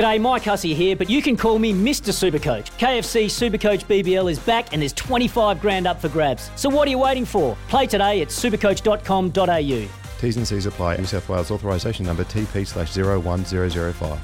G'day, Mike Hussey here, but you can call me Mr. Supercoach. KFC Supercoach BBL is back and there's 25 grand up for grabs. So what are you waiting for? Play today at supercoach.com.au. T's and C's apply. New South Wales authorisation number TP slash 01005.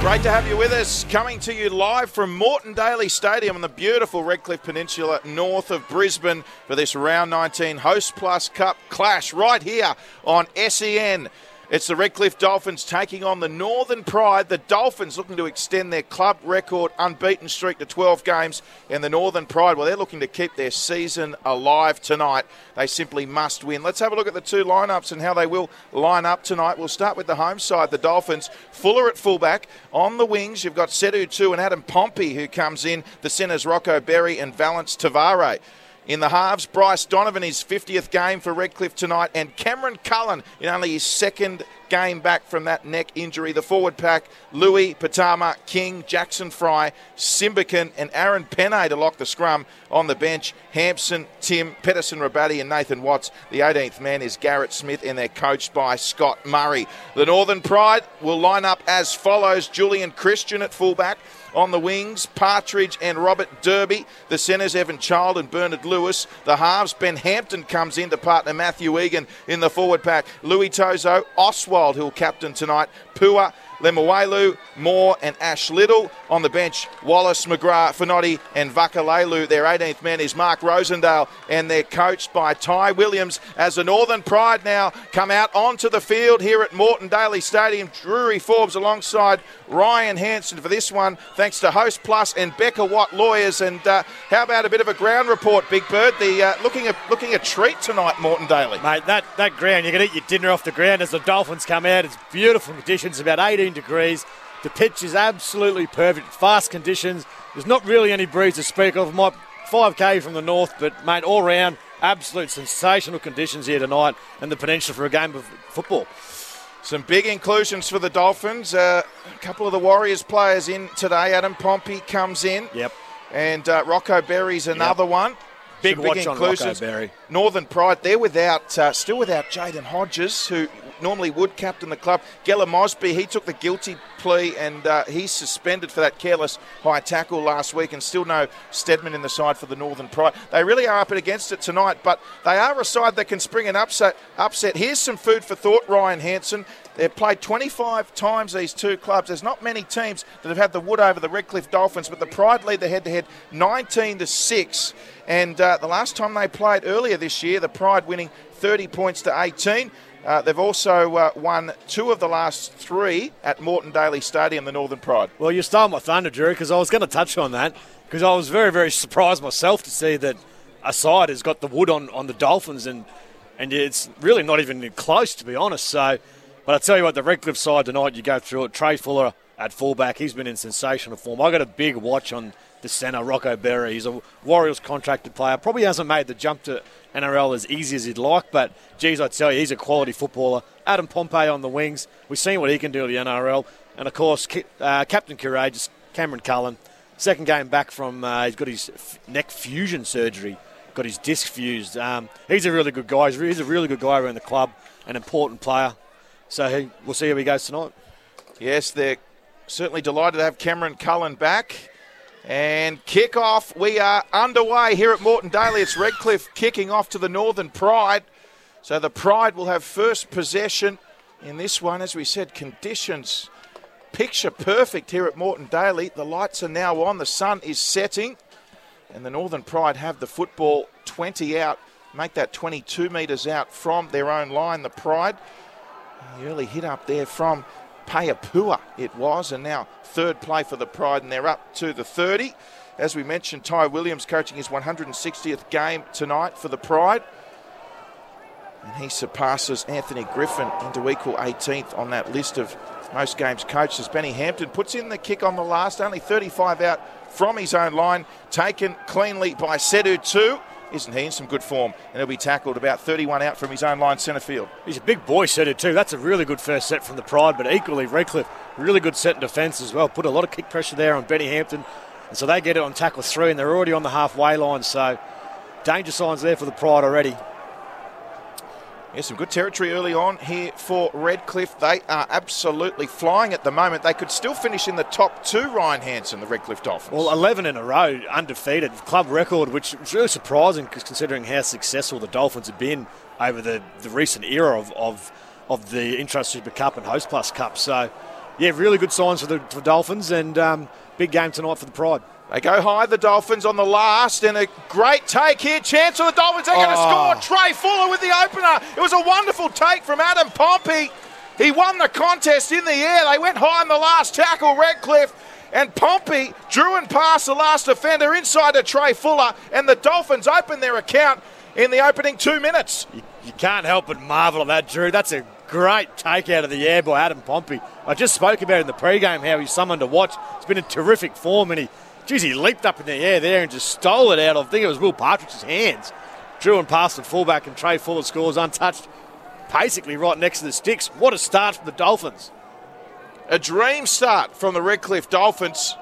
Great to have you with us. Coming to you live from Moreton Daily Stadium on the beautiful Redcliffe Peninsula north of Brisbane for this Round 19 Host Plus Cup clash right here on SEN. It's the Redcliffe Dolphins taking on the Northern Pride. The Dolphins looking to extend their club record unbeaten streak to 12 games. And the Northern Pride, well, they're looking to keep their season alive tonight. They simply must win. Let's have a look at the two lineups and how they will line up tonight. We'll start with the home side, the Dolphins. Fuller at fullback. On the wings, you've got Setu Tu and Adam Pompey who comes in. The centres, Rocco Berry and Valynce Te Whare. In the halves, Bryce Donovan, his 50th game for Redcliffe tonight, and Cameron Cullen in only his second game back from that neck injury. The forward pack, Louis, Pitama, King, Jackson Fry, Simbiken, and Aaron Pene to lock the scrum on the bench. Hampson, Tim, Pedersen, Rabatti, and Nathan Watts. The 18th man is Garrett Smith, and they're coached by Scott Murray. The Northern Pride will line up as follows Julian Christian at fullback. On the wings, Partridge and Robert Derby. The centres, Evan Child and Bernard Lewis. The halves, Ben Hampton comes in to partner Matthew Egan in the forward pack. Louis Tozo, Oswald, who'll captain tonight. Pua, Lemuelu, Moore, and Ash Little. On the bench, Wallace, McGrath, Finotti, and Vakalelu. Their 18th man is Mark Rosendale, and they're coached by Ty Williams as the Northern Pride now come out onto the field here at Moreton Daily Stadium. Drury Forbes alongside Ryan Hanson for this one, thanks to Host Plus and Becca Watt Lawyers. And uh, how about a bit of a ground report, Big Bird? The uh, looking a looking a treat tonight, Moreton Daily. Mate, that, that ground, you can eat your dinner off the ground as the Dolphins come out. It's beautiful conditions, about 18 degrees. The pitch is absolutely perfect, fast conditions. There's not really any breeze to speak of. My 5k from the north, but mate, all round, absolute sensational conditions here tonight and the potential for a game of football. Some big inclusions for the Dolphins. Uh, a couple of the Warriors players in today. Adam Pompey comes in. Yep. And uh, Rocco Berry's another Yep. one. Big Some watch on Rocco Berry. Northern Pride, they're without, uh, still without Jaden Hodges, who normally would captain the club. Geller Mosby, he took the guilty plea and uh, he's suspended for that careless high tackle last week, and still no Stedman in the side for the Northern Pride. They really are up against it tonight, but they are a side that can spring an upset. Upset. Here's some food for thought, Ryan Hanson. They've played 25 times these two clubs. There's not many teams that have had the wood over the Redcliffe Dolphins, but the Pride lead the head-to-head 19 to six. And uh, the last time they played earlier this year, the Pride winning 30 points to 18. Uh, they've also uh, won two of the last three at Morton Daily Stadium, the Northern Pride. Well, you stole my thunder, Drew, because I was going to touch on that because I was very, very surprised myself to see that a side has got the wood on, on the Dolphins and and it's really not even close, to be honest. So, but I tell you what, the Redcliffe side tonight, you go through it. Trai Fuller at fullback, he's been in sensational form. I got a big watch on the centre, Rocco Berry. He's a Warriors contracted player. Probably hasn't made the jump to NRL as easy as he'd like, but geez, I tell you, he's a quality footballer. Adam Pompey on the wings. We've seen what he can do to the NRL. And of course, uh, Captain Courageous, Cameron Cullen. Second game back from, uh, he's got his neck fusion surgery, got his disc fused. Um, he's a really good guy. He's He's a really good guy around the club, an important player. So he, we'll see how he goes tonight. Yes, they're certainly delighted to have Cameron Cullen back. And kick off, we are underway here at Moreton Daily. It's Redcliffe kicking off to the Northern Pride. So the Pride will have first possession in this one. As we said, conditions picture perfect here at Moreton Daily. The lights are now on, the sun is setting, and the Northern Pride have the football 20 out, make that 22 metres out from their own line. The Pride, the early hit up there from Payapua it was, and now third play for the Pride, and they're up to the 30. As we mentioned, Ty Williams coaching his 160th game tonight for the Pride. And he surpasses Anthony Griffin into equal 18th on that list of most games coached as Benny Hampton puts in the kick on the last, only 35 out from his own line, taken cleanly by Setu Tu. Isn't he in some good form? And he'll be tackled about 31 out from his own line centre field. He's a big boy, Setu Tu. That's a really good first set from the Pride, but equally Redcliffe, really good set in defence as well. Put a lot of kick pressure there on Benny Hampton. And so they get it on tackle three, and they're already on the halfway line. So danger signs there for the Pride already. Yeah, some good territory early on here for Redcliffe. They are absolutely flying at the moment. They could still finish in the top two, Ryan Hansen, the Redcliffe Dolphins. Well, 11 in a row, undefeated, club record, which is really surprising considering how successful the Dolphins have been over the, the recent era of, of, of the Intrust Super Cup and Host Plus Cup. So, yeah, really good signs for the for Dolphins and um, big game tonight for the Pride. They go high, the Dolphins on the last, and a great take here. Chance for the Dolphins. They're oh. going to score. Trai Fuller with the opener. It was a wonderful take from Adam Pompey. He won the contest in the air. They went high in the last tackle, Redcliffe. And Pompey drew and passed the last defender inside to Trai Fuller, and the Dolphins opened their account in the opening two minutes. You, you can't help but marvel at that, Drew. That's a great take out of the air by Adam Pompey. I just spoke about in the pre-game how he's someone to watch. He's been in terrific form, and he Geez, he leaped up in the air there and just stole it out of, I think it was Will Partridge's hands. Drew and passed the fullback, and Trai Fuller scores untouched, basically right next to the sticks. What a start from the Dolphins. A dream start from the Redcliffe Dolphins.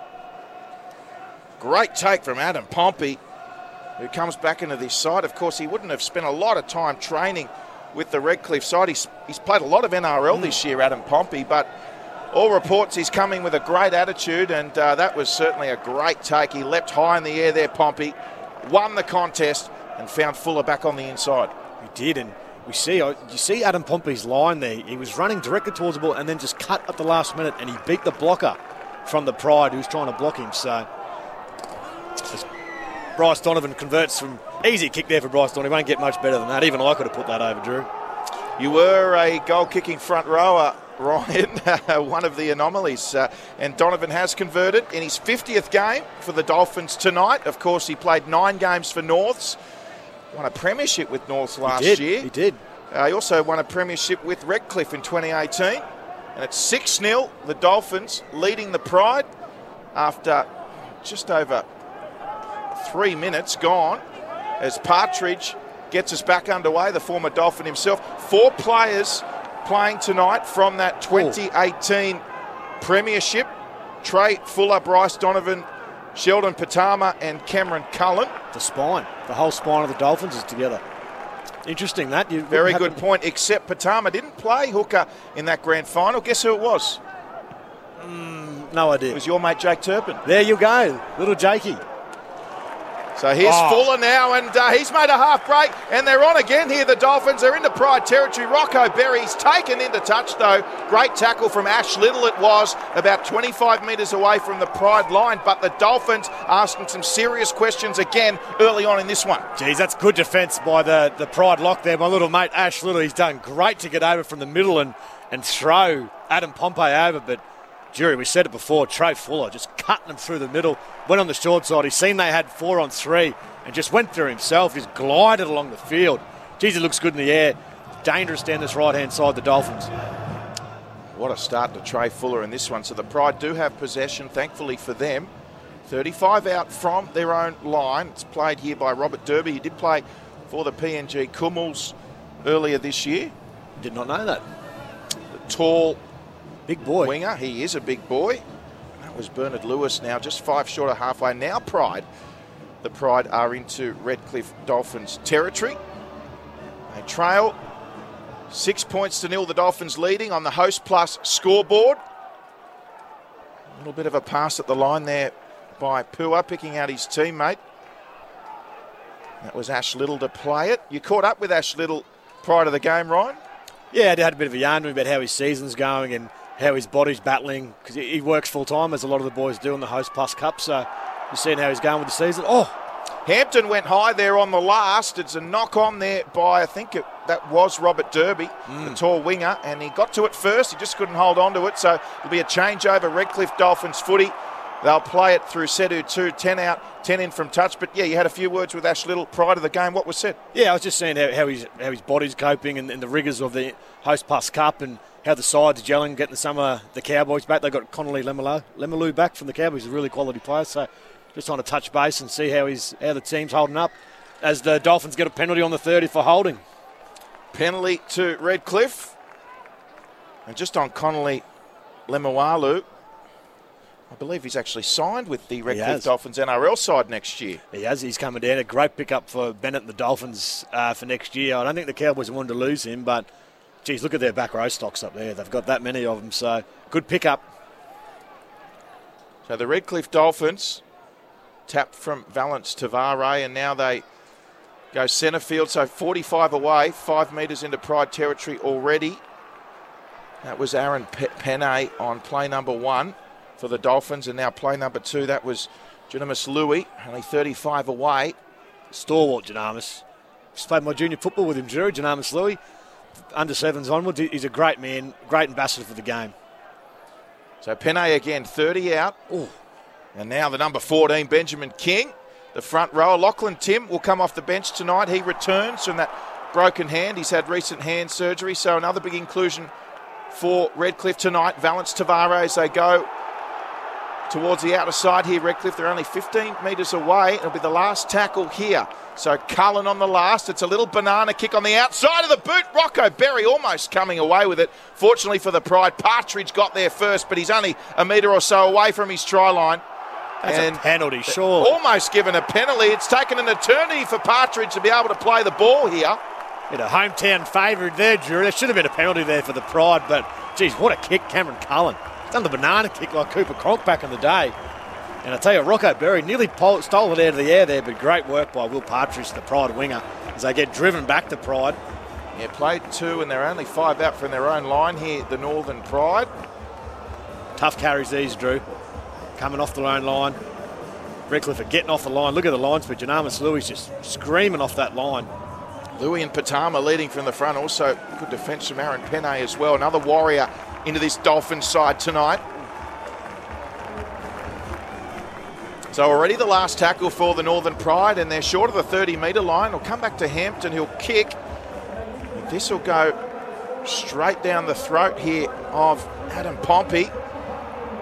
Great take from Adam Pompey, who comes back into this side. Of course, he wouldn't have spent a lot of time training with the Redcliffe side. He's, he's played a lot of NRL mm. this year, Adam Pompey, but all reports he's coming with a great attitude, and uh, that was certainly a great take. He leapt high in the air there, Pompey, won the contest, and found Fuller back on the inside. He did, and we see uh, you see Adam Pompey's line there. He was running directly towards the ball and then just cut at the last minute, and he beat the blocker from the Pride who's trying to block him. So Bryce Donovan converts from easy kick there for Bryce Donovan. He won't get much better than that. Even I could have put that over, Drew. You were a goal kicking front rower Ryan, one of the anomalies. Uh, and Donovan has converted in his 50th game for the Dolphins tonight. Of course, he played nine games for Norths. Won a premiership with Norths last he year. He did. Uh, he also won a premiership with Redcliffe in 2018. And it's 6 0, the Dolphins leading the Pride after just over three minutes gone as Partridge gets us back underway, the former Dolphin himself. Four players playing tonight from that 2018 Ooh. Premiership. Trai Fuller, Bryce Donovan, Sheldon Pitama, and Cameron Cullen. The spine, the whole spine of the Dolphins is together. Interesting that. You Very good point, except Pitama didn't play hooker in that grand final. Guess who it was? Mm, no idea. It was your mate Jake Turpin. There you go, little Jakey. So here's oh. Fuller now, and uh, he's made a half break, and they're on again here. The Dolphins are into Pride territory. Rocco Berry's taken into touch, though. Great tackle from Ash Little, it was about 25 metres away from the Pride line, but the Dolphins asking some serious questions again early on in this one. Geez, that's good defence by the, the Pride lock there. My little mate Ash Little, he's done great to get over from the middle and, and throw Adam Pompey over, but Jury, we said it before, Trai Fuller just cutting them through the middle, went on the short side. He's seen they had four on three and just went through himself. He's glided along the field. Geez, he looks good in the air. Dangerous down this right hand side, the Dolphins. What a start to Trai Fuller in this one. So the Pride do have possession, thankfully for them. 35 out from their own line. It's played here by Robert Derby. He did play for the PNG Kumuls earlier this year. Did not know that. The tall Big boy. Winger. He is a big boy. That was Bernard Lewis now, just five short of halfway. Now Pride. The Pride are into Redcliffe Dolphins territory. They trail six points to nil. The Dolphins leading on the Host Plus scoreboard. A little bit of a pass at the line there by Pua, picking out his teammate. That was Ash Little to play it. You caught up with Ash Little prior to the game, Ryan? Yeah, I had a bit of a yarn with him about how his season's going and how his body's battling because he works full time, as a lot of the boys do in the Host Plus Cup. So you're seeing how he's going with the season. Oh, Hampton went high there on the last. It's a knock on there by, I think it, that was Robert Derby, mm. the tall winger, and he got to it first. He just couldn't hold on to it. So it'll be a changeover. Redcliffe Dolphins footy. They'll play it through Setu Tu, 10 out, 10 in from touch. But yeah, you had a few words with Ash Little prior to the game. What was said? Yeah, I was just seeing how, how, his, how his body's coping and, and the rigours of the Host Plus Cup and how the side's are gelling, getting some of the Cowboys back. They've got Connelly Lemuelu, back from the Cowboys, a really quality player. So just trying to touch base and see how he's how the team's holding up as the Dolphins get a penalty on the 30 for holding. Penalty to Redcliffe. And just on Connelly Lemuelu, I believe he's actually signed with the Redcliffe. Dolphins NRL side next year. He has. He's coming down. A great pickup for Bennett and the Dolphins uh, for next year. I don't think the Cowboys wanted to lose him, but geez, look at their back row stocks up there. They've got that many of them, so good pickup. So the Redcliffe Dolphins tap from Valynce Te Whare, and now they go centre field. So 45 away, five metres into Pride territory already. That was Aaron Pe- Pene on play number one for the Dolphins, and now play number two. That was Junimus Louis, only 35 away. Stalwart Janamis. Just played my junior football with him, Drew. Janamis Louis. Under sevens onwards. He's a great man, great ambassador for the game. So Pene again, 30 out. And now the number 14, Benjamin King, the front rower. Lachlan Tim will come off the bench tonight. He returns from that broken hand. He's had recent hand surgery, so another big inclusion for Redcliffe tonight. Valynce Tavares, they go towards the outer side here, Redcliffe. They're only 15 metres away. It'll be the last tackle here. So Cullen on the last. It's a little banana kick on the outside of the boot. Rocco Berry almost coming away with it. Fortunately for the Pride, Partridge got there first, but he's only a metre or so away from his try line. That's And a penalty, sure. Almost given a penalty. It's taken an eternity for Partridge to be able to play the ball here. In a hometown favourite there, Drew. There should have been a penalty there for the Pride, but geez, what a kick, Cameron Cullen. Done the banana kick like Cooper Cronk back in the day. And I tell you, Rocco Berry nearly stole it out of the air there, but great work by Will Partridge, the Pride winger, as they get driven back to Pride. Yeah, played two, and they're only five out from their own line here, the Northern Pride. Tough carries these, Drew. Coming off their own line. Redcliffe are getting off the line. Look at the lines, speed. Janamis Louis just screaming off that line. Louis and Pitama leading from the front. Also, good defence from Aaron Pene as well. Another warrior into this Dolphins side tonight. So already the last tackle for the Northern Pride, and they're short of the 30 metre line. He'll come back to Hampton. He'll kick. This will go straight down the throat here of Adam Pompey.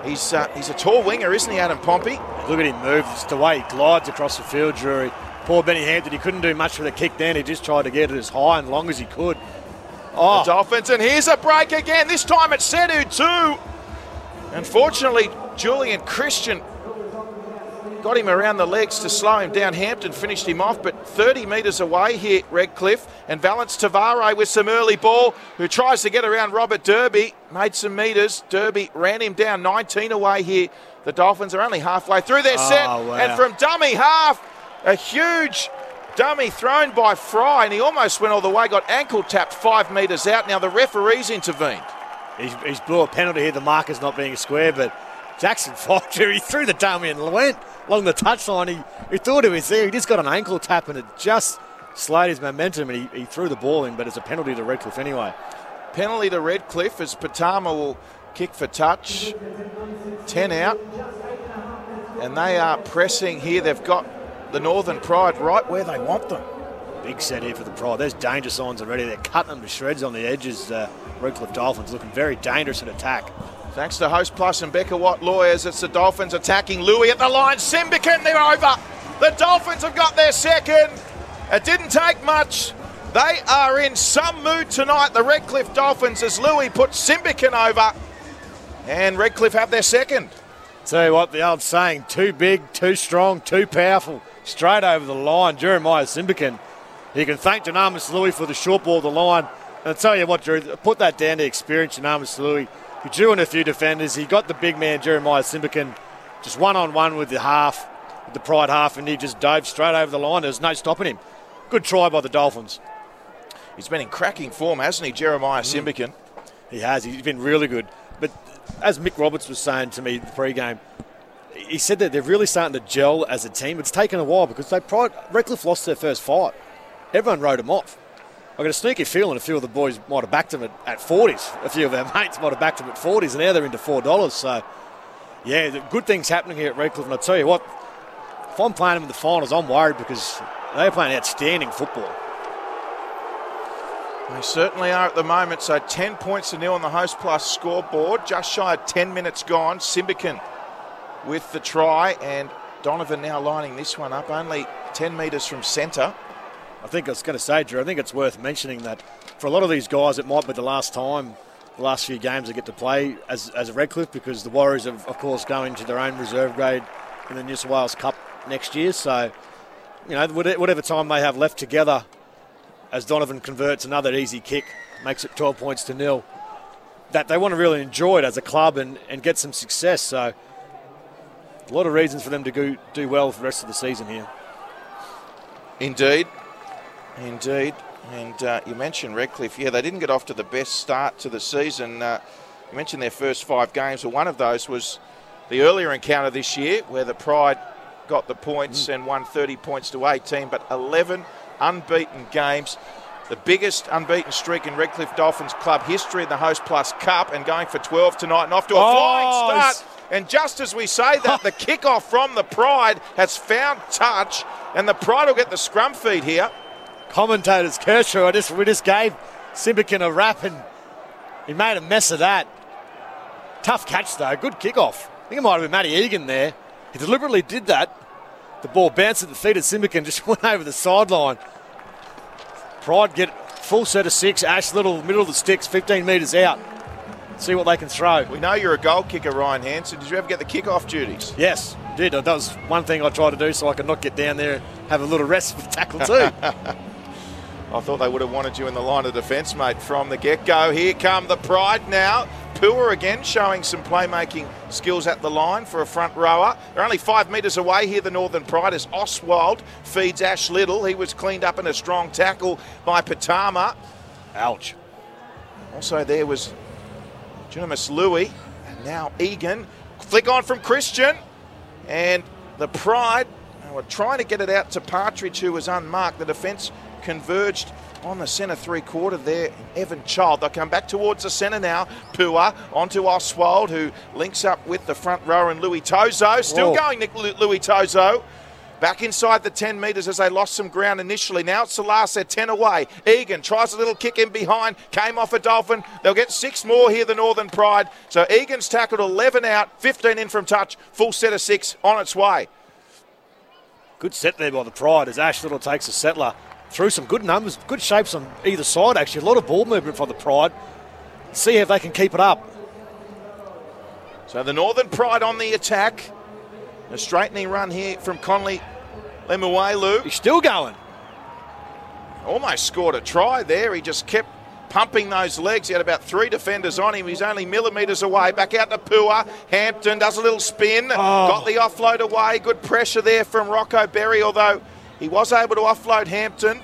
He's uh, he's a tall winger, isn't he, Adam Pompey? Look at him move. Just the way he glides across the field, Drury. Poor Benny Hampton, he couldn't do much for the kick then. He just tried to get it as high and long as he could. Oh, The Dolphins, and here's a break again. This time it's Setu Tu. Unfortunately, Julian Christian got him around the legs to slow him down. Hampton finished him off, but 30 metres away here, Redcliffe. And Valynce Te Whare with some early ball, who tries to get around Robert Derby. Made some metres. Derby ran him down 19 away here. The Dolphins are only halfway through their oh, set. wow. And from dummy half, a huge dummy thrown by Fry, and he almost went all the way, got ankle tapped five metres out. Now the referee's intervened. he's, he's blew a penalty here. The marker's not being square, but Jackson Foster, he threw the dummy and went along the touchline. He, he thought he was there. He just got an ankle tap and it just slowed his momentum and he, he threw the ball in, but it's a penalty to Redcliffe anyway. Penalty to Redcliffe as Pitama will kick for touch. 10 out. And they are pressing here. They've got the Northern Pride right where they want them. Big set here for the Pride. There's danger signs already. They're cutting them to shreds on the edges. Uh, Redcliffe Dolphins looking very dangerous in attack. Thanks to Host Plus and Becca Watt Lawyers, it's the Dolphins attacking Louis at the line. Simbiken, they're over. The Dolphins have got their second. It didn't take much. They are in some mood tonight, the Redcliffe Dolphins, as Louis puts Simbiken over. And Redcliffe have their second. Tell you what, the old saying, too big, too strong, too powerful, straight over the line. Jeremiah Simbiken. You can thank Janamis Louis for the short ball the line. And I tell you what, Drew, put that down to experience, Janamis Louis. He drew in a few defenders. He got the big man, Jeremiah Simbiken, just one on one with the half, with the pride half, and he just dove straight over the line. There's no stopping him. Good try by the Dolphins. He's been in cracking form, hasn't he, Jeremiah mm. Simbiken? He has. He's been really good. But as Mick Roberts was saying to me the pre-game, he said that they're really starting to gel as a team. It's taken a while because they pride, Redcliffe lost their first fight. Everyone wrote him off. I got a sneaky feeling a few of the boys might have backed him at, at 40s. A few of our mates might have backed him at 40s, and now they're into $4. So, yeah, good things happening here at Redcliffe. And I tell you what, if I'm playing them in the finals, I'm worried because they're playing outstanding football. They certainly are at the moment. So 10 points to nil on the Host Plus scoreboard. Just shy of 10 minutes gone. Simbiken with the try and Donovan now lining this one up, only 10 metres from centre. I think I was going to say, Drew, I think it's worth mentioning that for a lot of these guys, it might be the last time, the last few games they get to play as, as a Redcliffe because the Warriors, have, of course, going to their own reserve grade in the New South Wales Cup next year. So, you know, whatever time they have left together, as Donovan converts another easy kick, makes it 12 points to nil, that they want to really enjoy it as a club and, and get some success. So, a lot of reasons for them to go, do well for the rest of the season here. Indeed. Indeed. And uh, you mentioned Redcliffe. Yeah, they didn't get off to the best start to the season. Uh, you mentioned their first five games, but one of those was the earlier encounter this year where the Pride got the points mm. and won 30 points to 18, but 11 unbeaten games. The biggest unbeaten streak in Redcliffe Dolphins club history in the Host Plus Cup and going for 12 tonight and off to a oh, flying start. And just as we say that, the kickoff from the Pride has found touch, and the Pride will get the scrum feed here. Commentators Kershaw, I just, we just gave Simbiken a rap, and he made a mess of that. Tough catch, though. Good kickoff. I think it might have been Matty Egan there. He deliberately did that. The ball bounced at the feet of Simbiken, just went over the sideline. Pride get full set of six. Ash Little, middle of the sticks, 15 metres out. See what they can throw. We know you're a goal kicker, Ryan Hanson. Did you ever get the kick-off duties? Yes, did. That was one thing I tried to do so I could not get down there and have a little rest for the tackle too. I thought they would have wanted you in the line of defence, mate, from the get-go. Here come the Pride now. Pua again showing some playmaking skills at the line for a front rower. They're only five metres away here, the Northern Pride, as Oswald feeds Ash Little. He was cleaned up in a strong tackle by Pitama. Ouch. Also, there was Junimus Louis, and now Egan. Flick on from Christian, and the Pride were trying to get it out to Partridge, who was unmarked. The defence converged on the centre three quarter there, Evan Child. They'll come back towards the centre now. Pua onto Oswald, who links up with the front rower and Louis Tozo. Still Whoa. going, Nick Louis Tozo. Back inside the 10 metres as they lost some ground initially. Now it's the last, they're 10 away. Egan tries a little kick in behind, came off a Dolphin. They'll get six more here, the Northern Pride. So Egan's tackled 11 out, 15 in from touch, full set of six on its way. Good set there by the Pride as Ash Little takes a settler through some good numbers, good shapes on either side, actually. A lot of ball movement for the Pride. See if they can keep it up. So the Northern Pride on the attack. A straightening run here from Connelly Lemuelu. He's still going. Almost scored a try there. He just kept pumping those legs. He had about three defenders on him. He's only millimetres away. Back out to Pua. Hampton does a little spin. Oh. Got the offload away. Good pressure there from Rocco Berry, although he was able to offload Hampton.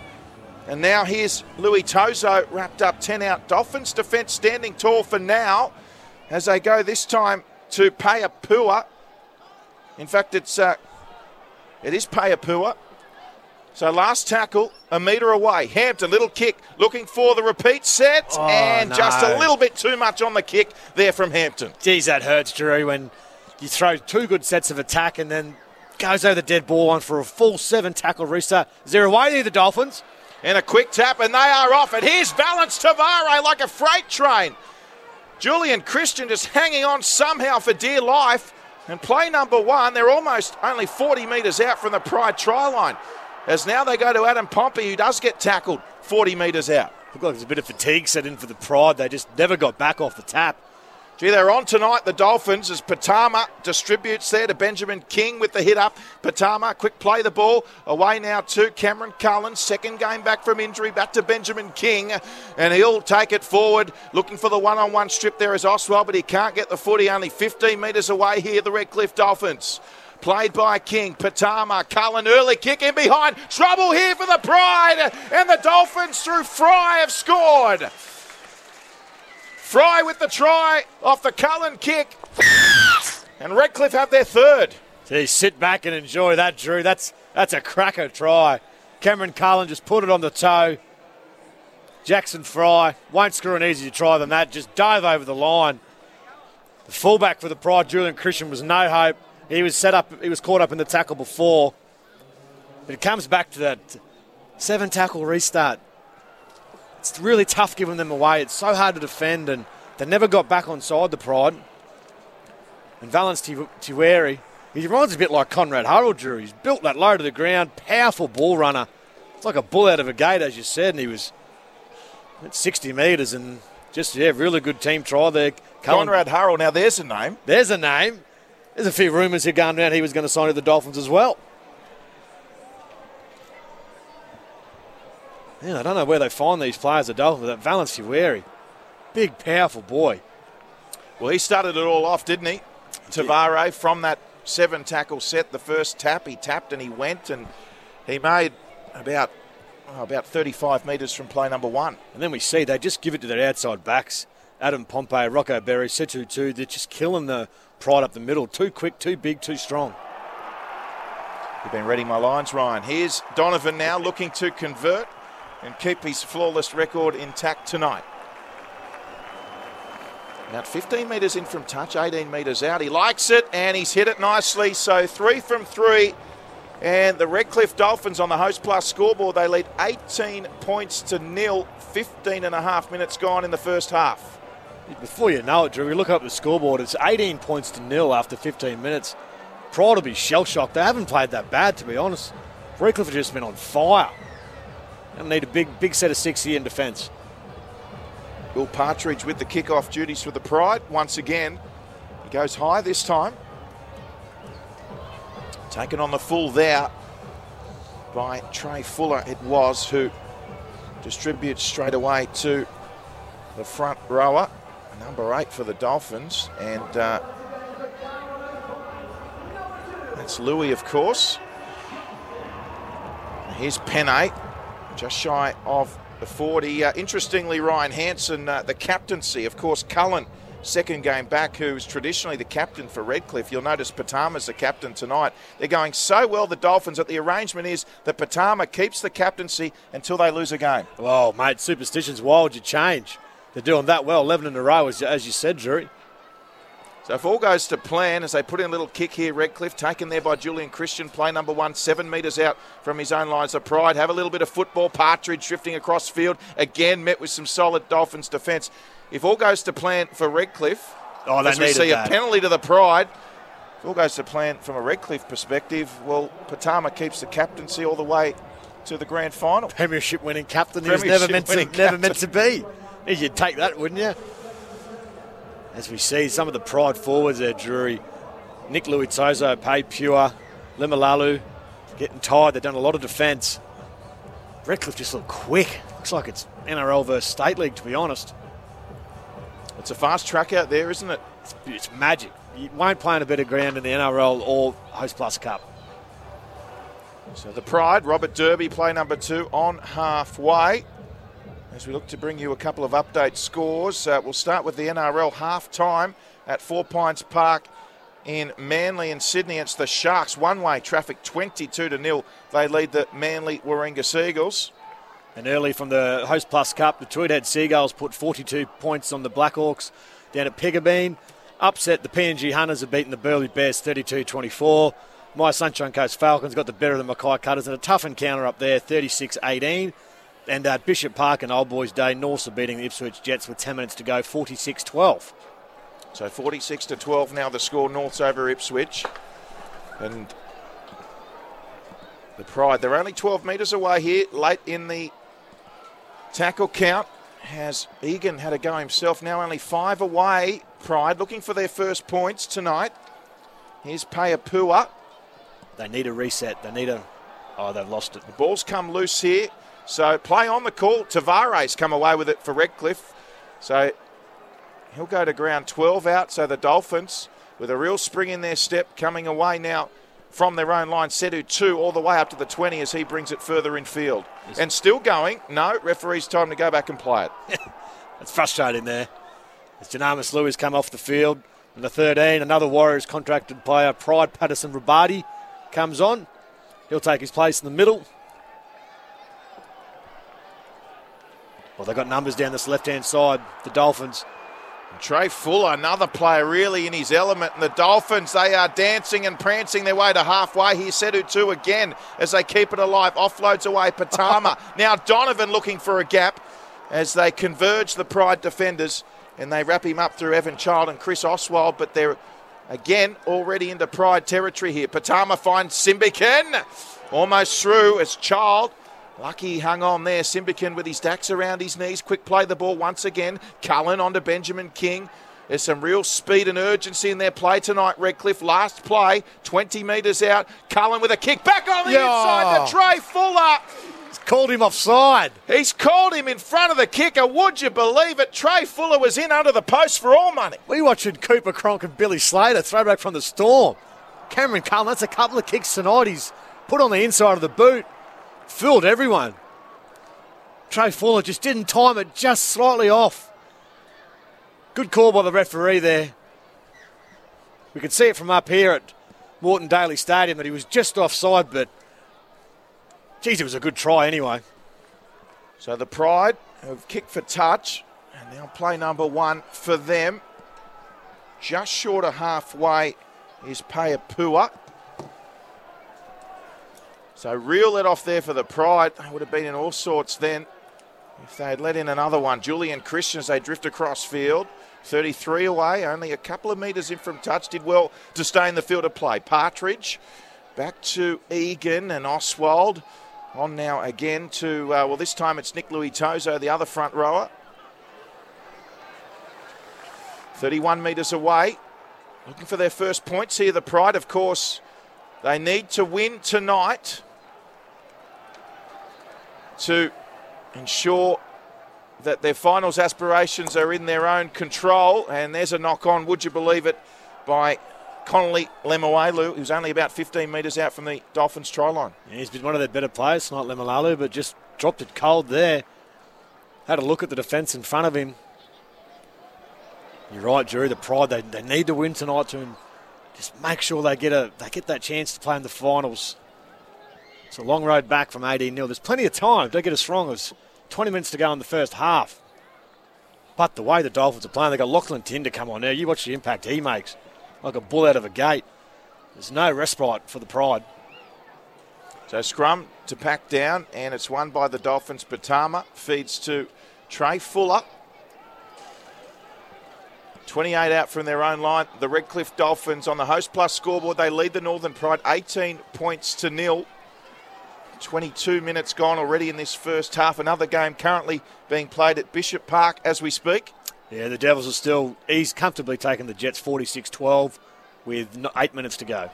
And now here's Louis Tozo wrapped up 10 out. Dolphins defence standing tall for now as they go this time to Paya Pua. In fact, it's uh, it is Pua. So last tackle, a metre away. Hampton, little kick, looking for the repeat set, oh, and no. just a little bit too much on the kick there from Hampton. Geez, that hurts, Drew, when you throw two good sets of attack and then goes over the dead ball on for a full seven tackle rooster. Is there away there, the Dolphins? And a quick tap, and they are off. And here's Valynce Te Whare like a freight train. Julian Christian just hanging on somehow for dear life. And play number one, they're almost only 40 metres out from the Pride try line. As now they go to Adam Pompey, who does get tackled 40 metres out. Looked like there's a bit of fatigue set in for the Pride. They just never got back off the tap. Gee, they're on tonight, the Dolphins, as Pitama distributes there to Benjamin King with the hit up. Pitama, quick play the ball. Away now to Cameron Cullen. Second game back from injury, back to Benjamin King. And he'll take it forward, looking for the one on one strip there is Oswald, but he can't get the footy. Only 15 metres away here, the Redcliffe Dolphins. Played by King, Patama, Cullen, early kick in behind. Trouble here for the Pride. And the Dolphins through Fry have scored. Fry with the try off the Cullen kick. And Redcliffe have their third. Gee, sit back and enjoy that, Drew. That's that's a cracker try. Cameron Cullen just put it on the toe. Jackson Fry won't screw an easier try than that. Just dive over the line. The fullback for the Pride, Julian Christian, was no hope. He was set up. He was caught up in the tackle before. But it comes back to that seven tackle restart it's really tough giving them away. It's so hard to defend, and they never got back on side the Pride. And Valynce Te Whare He reminds a bit like Konrad Hurrell, Drew. He's built that low to the ground, powerful ball runner. It's like a bull out of a gate, as you said, and he was at 60 metres and just, yeah, really good team try there. Cullen, Konrad Hurrell, now there's a name. There's a name. There's a few rumours here going around he was going to sign to the Dolphins as well. Yeah, I don't know where they find these players, the Dolphins. That Valynce big, powerful boy. Well, he started it all off, didn't he? Te Whare from that seven tackle set, the first tap, he tapped and he went and he made about oh, about 35 metres from play number one. And then we see they just give it to their outside backs. Adam Pompey, Rocco Berry, Setu Tu. they're just killing the pride up the middle. Too quick, too big, too strong. You've been reading my lines, Ryan. Here's Donovan now looking to convert and keep his flawless record intact tonight. About 15 metres in from touch, 18 metres out. He likes it and he's hit it nicely. So three from three. And the Redcliffe Dolphins on the Host Plus scoreboard, they lead 18 points to nil, 15 and a half minutes gone in the first half. Before you know it, Drew, we look up the scoreboard, it's 18 points to nil after 15 minutes. Pride to be shell shocked. They haven't played that bad, to be honest. Redcliffe have just been on fire. They need a big, big set of six here in defence. Will Partridge with the kick-off duties for the Pride once again. He goes high this time. Taken on the full there by Trai Fuller, it was, who distributes straight away to the front rower, number eight for the Dolphins. And uh, that's Louis, of course. Here's Pene, just shy of the 40. Uh, interestingly, Ryan Hansen, uh, the captaincy, of course, Cullen, second game back, who's traditionally the captain for Redcliffe. You'll notice Pitama's the captain tonight. They're going so well, the Dolphins, that the arrangement is that Pitama keeps the captaincy until they lose a game. Well, mate, superstitions, would you change? They're doing that well, 11 in a row, as, as you said, Drury. So if all goes to plan, as they put in a little kick here, Redcliffe, taken there by Julian Christian, play number one, seven metres out from his own lines of pride. Have a little bit of football. Partridge drifting across field. Again, met with some solid Dolphins defence. If all goes to plan for Redcliffe, oh, they as we see that. a penalty to the pride, if all goes to plan from a Redcliffe perspective, well, Pitama keeps the captaincy all the way to the grand final. Premiership winning captain. He was never meant to, never meant to be. You'd take that, wouldn't you? As we see some of the pride forwards there, Drury. Nick Luitozo, Pay Pure, Lemuelu getting tired. They've done a lot of defence. Redcliffe just look quick. Looks like it's NRL versus State League, to be honest. It's a fast track out there, isn't it? It's, it's magic. You won't play on a better ground in the NRL or Host Plus Cup. So the Pride, Robert Derby, play number two on halfway. As we look to bring you a couple of update scores, uh, we'll start with the NRL half time at Four Pines Park in Manly and Sydney. It's the Sharks one way traffic 22 to nil. They lead the Manly Warringah Seagulls. And early from the Host Plus Cup, the Tweed Heads Seagulls put 42 points on the Blackhawks down at Piggabeen. Upset the PNG Hunters have beaten the Burleigh Bears 32 24. My Sunshine Coast Falcons got the better of the Mackay Cutters in a tough encounter up there 36 18. And at Bishop Park and Old Boys Day, Norths are beating the Ipswich Jets with 10 minutes to go, 46 12. So 46 to 12 now the score, Norths over Ipswich. And the Pride, they're only 12 metres away here, late in the tackle count. Has Egan had a go himself, now only five away. Pride looking for their first points tonight. Here's Payapua. They need a reset. They need a. Oh, they've lost it. The ball's come loose here. So play on the call. Tavares come away with it for Redcliffe. So he'll go to ground 12 out. So the Dolphins, with a real spring in their step, coming away now from their own line. Setu Tu all the way up to the 20 as he brings it further in field. Yes. And still going. No, referee's time to go back and play it. it's frustrating there. As Janamis Lewis come off the field. And the 13, another Warriors contracted player, Pride Patterson Rabadi, comes on. He'll take his place in the middle. Well, they've got numbers down this left hand side, the Dolphins. Trai Fuller, another player really in his element. And the Dolphins, they are dancing and prancing their way to halfway. Here, Setu Tu again as they keep it alive. Offloads away Pitama. now Donovan looking for a gap as they converge the Pride defenders and they wrap him up through Evan Child and Chris Oswald. But they're Again, already into pride territory here. Pitama finds Simbiken. Almost through as Child. Lucky hung on there. Simbiken with his dacks around his knees. Quick play the ball once again. Cullen onto Benjamin King. There's some real speed and urgency in their play tonight, Redcliffe. Last play, 20 metres out. Cullen with a kick back on the Yeah. inside to Trai Fuller. Called him offside. He's called him in front of the kicker. Would you believe it? Trai Fuller was in under the post for all money. We watching Cooper Cronk and Billy Slater throwback from the storm. Cameron Cullen, that's a couple of kicks tonight. He's put on the inside of the boot, fooled everyone. Trai Fuller just didn't time it, just slightly off. Good call by the referee there. We could see it from up here at Moreton Daily Stadium that he was just offside, but geez, it was a good try anyway. So the Pride have kicked for touch, and now play number one for them. Just short of halfway is Payapua. So reel it off there for the Pride. Would have been in all sorts then if they had let in another one. Julian Christian as they drift across field. 33 away, only a couple of metres in from touch. Did well to stay in the field of play. Partridge back to Egan and Oswald. On now again to, uh, well, this time it's Nick Louis Tozo, the other front rower. 31 metres away. Looking for their first points here. The Pride, of course, they need to win tonight to ensure that their finals aspirations are in their own control. And there's a knock on, would you believe it, by Connelly Lemuelu, who's only about 15 metres out from the Dolphins try line. Yeah, he's been one of their better players tonight, Lemuelu, but just dropped it cold there. Had a look at the defence in front of him. You're right, Drew. The pride they, they need to win tonight to just make sure they get a they get that chance to play in the finals. It's a long road back from 18 0 There's plenty of time. Don't get us wrong. There's 20 minutes to go in the first half. But the way the Dolphins are playing, they've got Lachlan Tin to come on now. You watch the impact he makes, like a bull out of a gate. There's no respite for the Pride. So scrum to pack down, and it's won by the Dolphins. Pitama feeds to Trai Fuller. 28 out from their own line. The Redcliffe Dolphins on the Host Plus scoreboard. They lead the Northern Pride 18 points to nil. 22 minutes gone already in this first half. Another game currently being played at Bishop Park as we speak. Yeah, the Devils are still, he's comfortably taken the Jets 46 12 with eight minutes to go.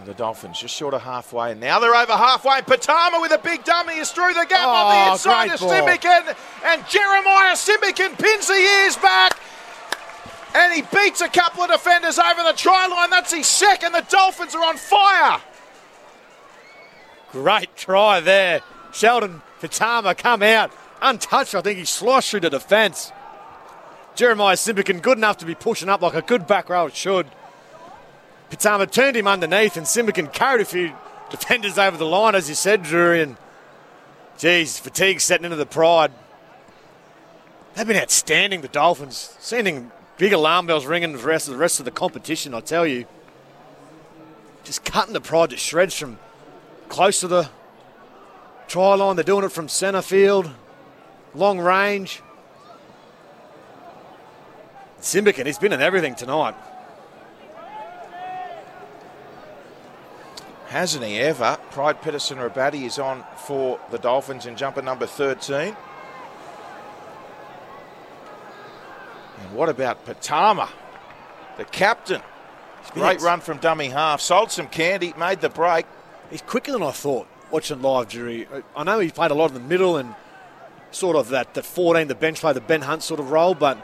And the Dolphins just short of halfway. And now they're over halfway. Pitama with a big dummy is through the gap on the Oh, inside of ball. Simbiken. And Jeremiah Simbiken pins the ears back. And he beats a couple of defenders over the try line. That's his second. The Dolphins are on fire. Great try there. Sheldon Pitama come out. Untouched, I think he sliced through the defence. Jeremiah Simbiken good enough to be pushing up like a good back row should. Pitama turned him underneath and Simbiken carried a few defenders over the line, as you said, Drury. And geez, fatigue setting into the pride. They've been outstanding, the Dolphins. Sending big alarm bells ringing of the rest of the competition, I tell you. Just cutting the pride to shreds from close to the try line. They're doing it from centre field, long range. Simbiken, he's been in everything tonight. Hasn't he ever? Pride Pedersen Rabati is on for the Dolphins in jumper number 13. And what about Pitama, the captain? Great run from dummy half. Sold some candy, made the break. He's quicker than I thought watching live, Jury. I know he played a lot in the middle and sort of that, that 14, the bench play, the Ben Hunt sort of role, but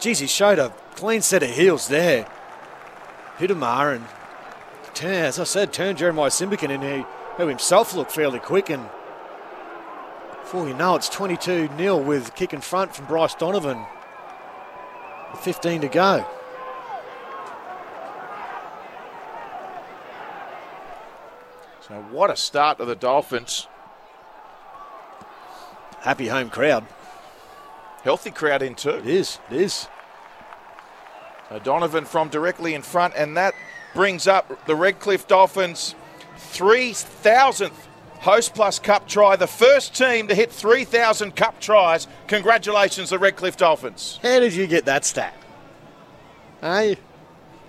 geez, he showed a clean set of heels there. Hidamar and, as I said, turned Jeremiah Simbiken in he, who himself looked fairly quick. And before you know it's 22 0 with kick in front from Bryce Donovan. 15 to go. So what a start to the Dolphins. Happy home crowd. Healthy crowd in too. It is, it is. So Donovan from directly in front, and that brings up the Redcliffe Dolphins' 3,000th Host Plus Cup try, the first team to hit 3,000 Cup tries. Congratulations, the Redcliffe Dolphins. How did you get that stat? Hey,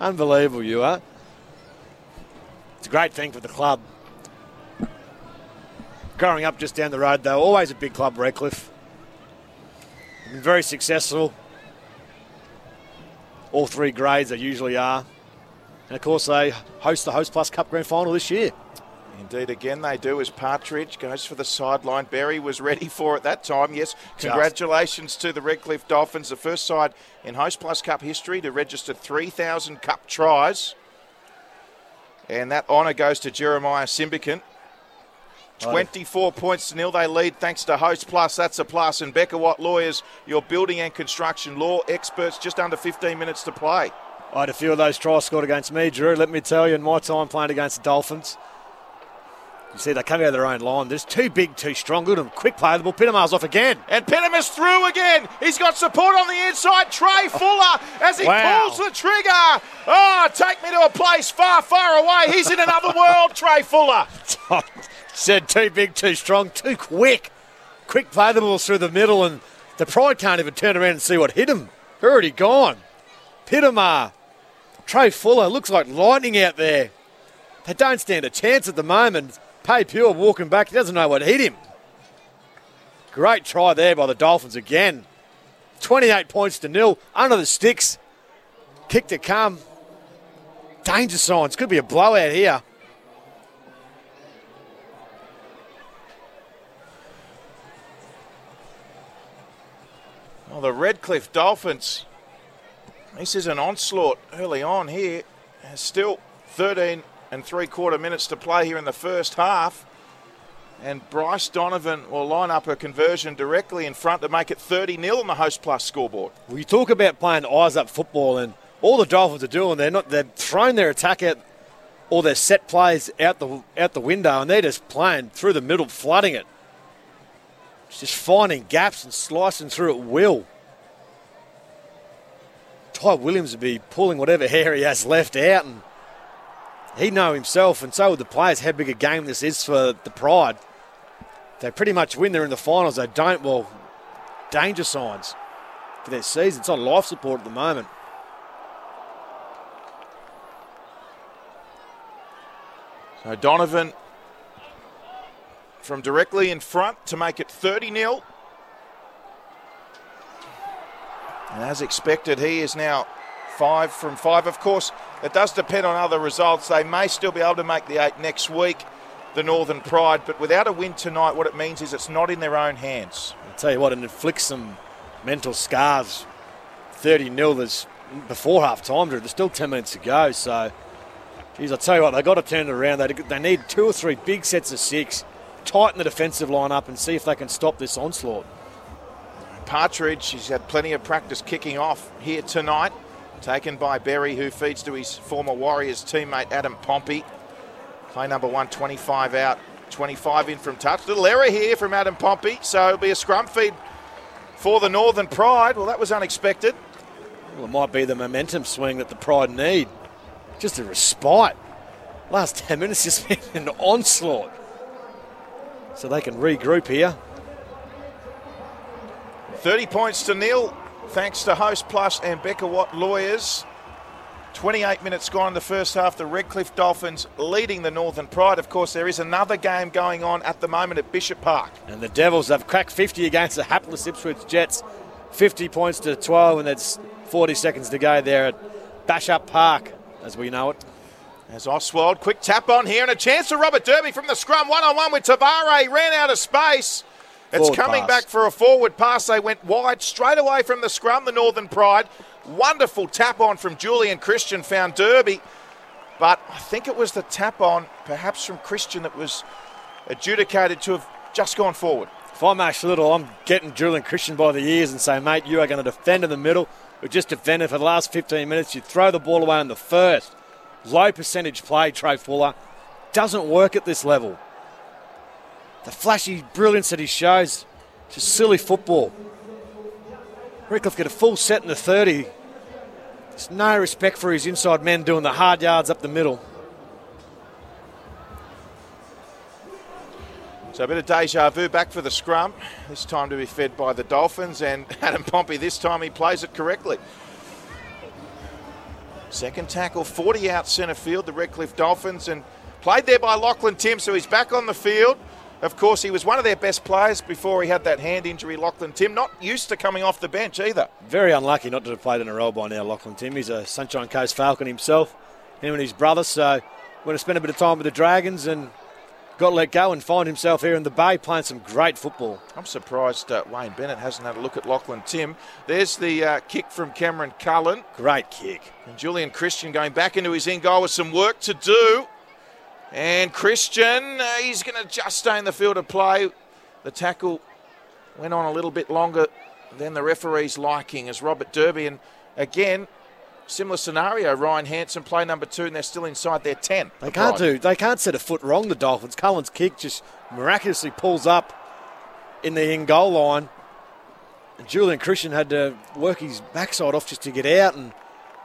unbelievable you are. It's a great thing for the club. Growing up just down the road, though, always a big club, Redcliffe. Been very successful. All three grades they usually are. And of course, they host the Host Plus Cup Grand Final this year. Indeed, again they do as Partridge goes for the sideline. Berry was ready for it that time. Yes, congratulations to the Redcliffe Dolphins, the first side in Host Plus Cup history to register 3,000 Cup tries. And that honour goes to Jeremiah Simbiken. 24 points to nil. They lead thanks to Host Plus. That's a plus. And Becca Watt Lawyers, your building and construction law experts, just under 15 minutes to play. I had a few of those tries scored against me, Drew. Let me tell you, in my time playing against the Dolphins, you see, they come out of their own line. There's too big, too strong. Good and quick play. The ball. Pitama's off again. And Pitama's through again. He's got support on the inside. Trai oh. Fuller as he Wow. pulls the trigger. Oh, take me to a place far, far away. He's in another world, Trai Fuller. Said too big, too strong, too quick. Quick play the ball through the middle, and the Pride can't even turn around and see what hit him. They're already gone. Pitama, Trai Fuller, looks like lightning out there. They don't stand a chance at the moment. Pay Pure walking back, he doesn't know what hit him. Great try there by the Dolphins again. 28 points to nil, under the sticks. Kick to come. Danger signs, could be a blowout here. Well, the Redcliffe Dolphins. This is an onslaught early on here. Still 13 and three quarter minutes to play here in the first half. And Bryce Donovan will line up a conversion directly in front to make it 30 0 on the Host Plus scoreboard. We talk about playing eyes up football, and all the Dolphins are doing, they're not they're throwing their attack out all their set plays out the out the window, and they're just playing through the middle, flooding it, just finding gaps and slicing through at will. Ty Williams would be pulling whatever hair he has left out, and he'd know himself, and so would the players how big a game this is for the Pride. They pretty much win. They're in the finals. They don't. Well, danger signs for their season. It's on life support at the moment. So Donovan from directly in front to make it 30 0. And as expected, he is now five from five. Of course, it does depend on other results. They may still be able to make the eight next week, the Northern Pride, but without a win tonight, what it means is it's not in their own hands. I'll tell you what, it inflicts some mental scars. 30 0 there's before half time, Drew. There's still 10 minutes to go. So, geez, I'll tell you what, they've got to turn it around. They, they need two or three big sets of six, tighten the defensive line up, and see if they can stop this onslaught. Partridge, he's had plenty of practice kicking off here tonight. Taken by Berry, who feeds to his former Warriors teammate Adam Pompey. Play number one, 25 out, 25 in from touch. Little error here from Adam Pompey, so it'll be a scrum feed for the Northern Pride. Well, that was unexpected. Well, it might be the momentum swing that the Pride need. Just a respite. Last 10 minutes just been an onslaught. So they can regroup here. 30 points to nil, thanks to Host Plus and Becca Watt Lawyers. 28 minutes gone in the first half. The Redcliffe Dolphins leading the Northern Pride. Of course, there is another game going on at the moment at Bishop Park. And the Devils have cracked 50 against the hapless Ipswich Jets. 50 points to 12, and that's 40 seconds to go there at Bash Up Park, as we know it. As Oswald, quick tap on here and a chance for Robert Derby from the scrum. One on one with Te Whare. Ran out of space. It's Forward coming pass. back for a forward pass. They went wide straight away from the scrum, the Northern Pride. Wonderful tap on from Julian Christian, found Derby. But I think it was the tap on, perhaps from Christian, that was adjudicated to have just gone forward. If I'm Ash Little, I'm getting Julian Christian by the ears and saying, mate, you are going to defend in the middle. We just defended for the last 15 minutes. You throw the ball away in the first. Low percentage play, Trai Fuller. Doesn't work at this level. The flashy brilliance that he shows, just silly football. Redcliffe get a full set in the 30. There's no respect for his inside men doing the hard yards up the middle. So a bit of deja vu back for the scrum. This time to be fed by the Dolphins, and Adam Pompey this time he plays it correctly. Second tackle, 40 out centre field, the Redcliffe Dolphins, and played there by Lachlan Tim, so he's back on the field. Of course, he was one of their best players before he had that hand injury, Lachlan Tim. Not used to coming off the bench either. Very unlucky not to have played in a role by now, Lachlan Tim. He's a Sunshine Coast Falcon himself, him and his brother, so going to spend a bit of time with the Dragons and got let go and find himself here in the Bay playing some great football. I'm surprised uh, Wayne Bennett hasn't had a look at Lachlan Tim. There's the uh, kick from Cameron Cullen. Great kick. And Julian Christian going back into his in goal with some work to do. And Christian, uh, he's going to just stay in the field of play. The tackle went on a little bit longer than the referee's liking as Robert Derby. And again, Similar scenario, Ryan Hanson play number two, and they're still inside their ten. They can't do. They can't set a foot wrong. The Dolphins. Cullen's kick just miraculously pulls up in the in goal line, and Julian Christian had to work his backside off just to get out, and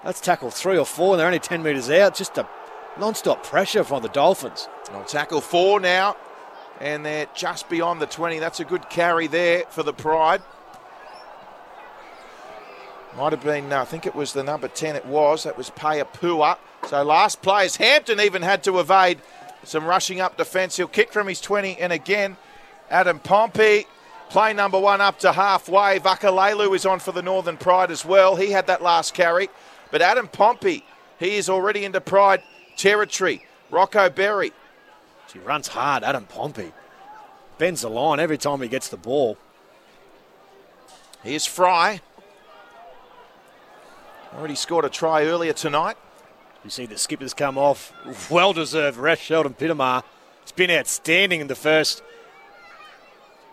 that's tackle three or four, and they're only ten metres out. Just a non-stop pressure from the Dolphins. Well, tackle four now, and they're just beyond the twenty. That's a good carry there for the Pride. Might have been, uh, I think it was the number 10 it was. That was Pua. So last plays, Hampton even had to evade some rushing up defence. He'll kick from his 20. And again, Adam Pompey, play number one up to halfway. Vakalelu is on for the Northern Pride as well. He had that last carry. But Adam Pompey, he is already into Pride territory. Rocco Berry. She runs hard, Adam Pompey. Bends the line every time he gets the ball. Here's Fry. Already scored a try earlier tonight. You see the skippers come off. Well deserved rest, Sheldon Pitama. It's been outstanding in the first,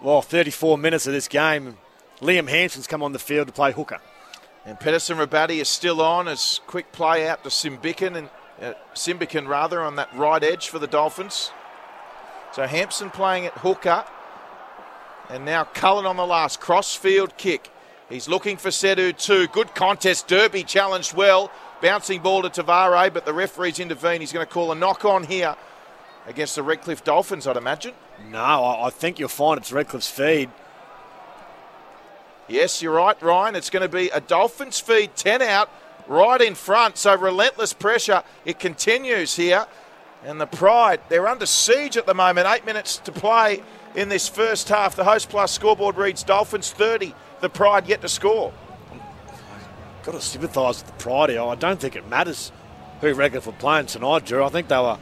well, 34 minutes of this game. Liam Hampson's come on the field to play hooker. And Pedersen Rabadi is still on as quick play out to Simbiken and uh, Simbiken rather on that right edge for the Dolphins. So Hampson playing at hooker. And now Cullen on the last crossfield kick. He's looking for Setu Tu. Good contest. Derby challenged well. Bouncing ball to Te Whare, but the referee's intervened. He's going to call a knock on here against the Redcliffe Dolphins, I'd imagine. No, I think you'll find it's Redcliffe's feed. Yes, you're right, Ryan. It's going to be a Dolphins feed, 10 out, right in front. So relentless pressure. It continues here. And the Pride, they're under siege at the moment. Eight minutes to play in this first half. The Host Plus scoreboard reads Dolphins 30, the Pride yet to score. I've Got to sympathise with the Pride here. I don't think it matters who Redcliffe were playing tonight, Drew. I think they were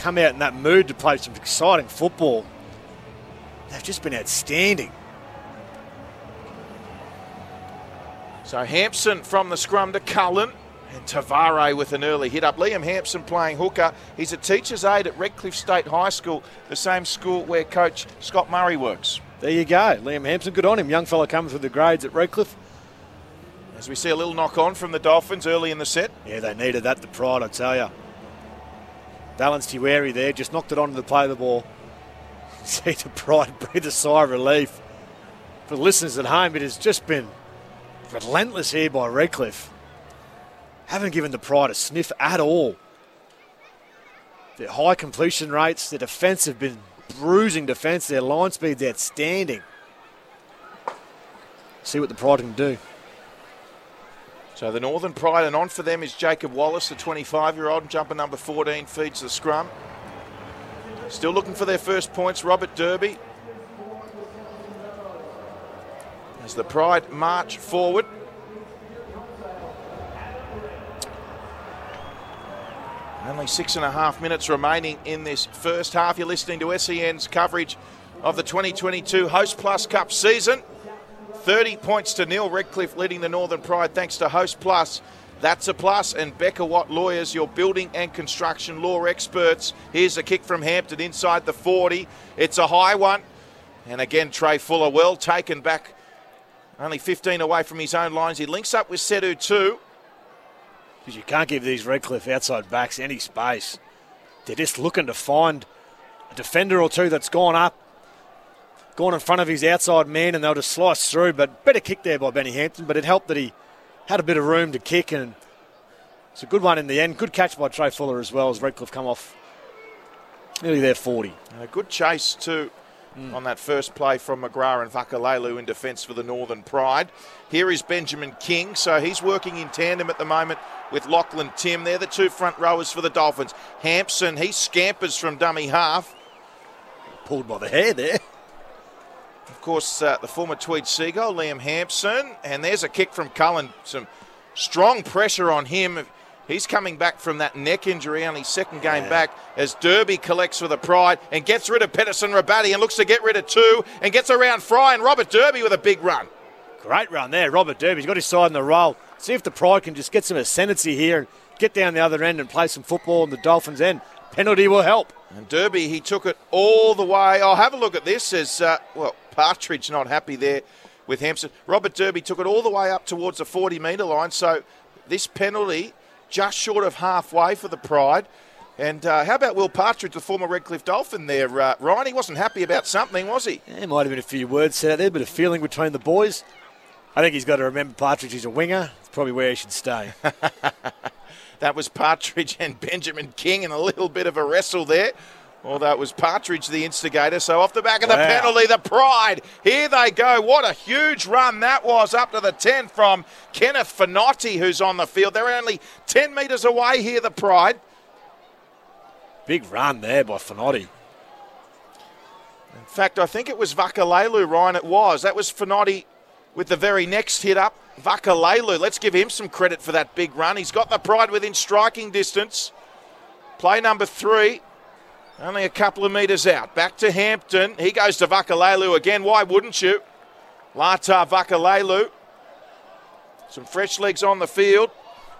come out in that mood to play some exciting football. They've just been outstanding. So Hampson from the scrum to Cullen. And Te Whare with an early hit up. Liam Hampson playing hooker. He's a teacher's aide at Redcliffe State High School, the same school where coach Scott Murray works. There you go. Liam Hampson, good on him. Young fella coming through the grades at Redcliffe. As we see a little knock on from the Dolphins early in the set. Yeah, they needed that, the pride, I tell you. Valynce Te Whare there, just knocked it onto the play of the ball. See the pride breathe a sigh of relief. For the listeners at home, it has just been relentless here by Redcliffe. Haven't given the pride a sniff at all. Their high completion rates, their defence have been bruising defence, their line speed's outstanding. See what the pride can do. So the Northern Pride and on for them is Jacob Wallace, the 25 year old, jumper number 14, feeds the scrum. Still looking for their first points, Robert Derby. As the Pride march forward. Only six and a half minutes remaining in this first half. You're listening to SEN's coverage of the 2022 Host Plus Cup season. 30 points to nil. Redcliffe leading the Northern Pride thanks to Host Plus. That's a plus. And Becca Watt Lawyers, your building and construction law experts. Here's a kick from Hampton inside the 40. It's a high one. And again, Trey Fuller well taken back. Only 15 away from his own lines. He links up with Setu Tu. Because you can't give these Redcliffe outside backs any space. They're just looking to find a defender or two that's gone up gone in front of his outside man and they'll just slice through. But better kick there by Benny Hampton. But it helped that he had a bit of room to kick and it's a good one in the end. Good catch by Trai Fuller as well as Redcliffe come off nearly there 40. And a good chase to on that first play from McGrath and Vakalelu in defence for the Northern Pride. Here is Benjamin King, so he's working in tandem at the moment with Lachlan Tim. They're the two front rowers for the Dolphins. Hampson, he scampers from dummy half. Pulled by the hair there. Of course, uh, the former Tweed Seagull, Liam Hampson, and there's a kick from Cullen. Some strong pressure on him. He's coming back from that neck injury, only second game back, as Derby collects for the pride and gets rid of Pedersen Rabatti and looks to get rid of two and gets around Fry and Robert Derby with a big run. Great run there, Robert Derby. He's got his side in the roll. See if the Pride can just get some ascendancy here and get down the other end and play some football on the Dolphins' end. Penalty will help. And Derby, he took it all the way. I'll have a look at this as, uh, well, Partridge not happy there with Hampson. Robert Derby took it all the way up towards the 40 metre line. So this penalty just short of halfway for the Pride. And uh, how about Will Partridge, the former Redcliffe Dolphin there? Uh, Ryan, he wasn't happy about something, was he? There might have been a few words said out there, but a feeling between the boys. I think he's got to remember Partridge is a winger. It's probably where he should stay. That was Partridge and Benjamin King in a little bit of a wrestle there. Although that was Partridge the instigator. So off the back of the Wow. penalty, the pride. Here they go. What a huge run that was up to the 10 from Kenneth Finotti, who's on the field. They're only 10 metres away here, the pride. Big run there by Finotti. In fact, I think it was Vakalelu, Ryan. It was. That was Finotti with the very next hit up. Vakalelu. Let's give him some credit for that big run. He's got the pride within striking distance. Play number three. Only a couple of metres out. Back to Hampton. He goes to Vakalelu again. Why wouldn't you? Lata Vakalelu. Some fresh legs on the field.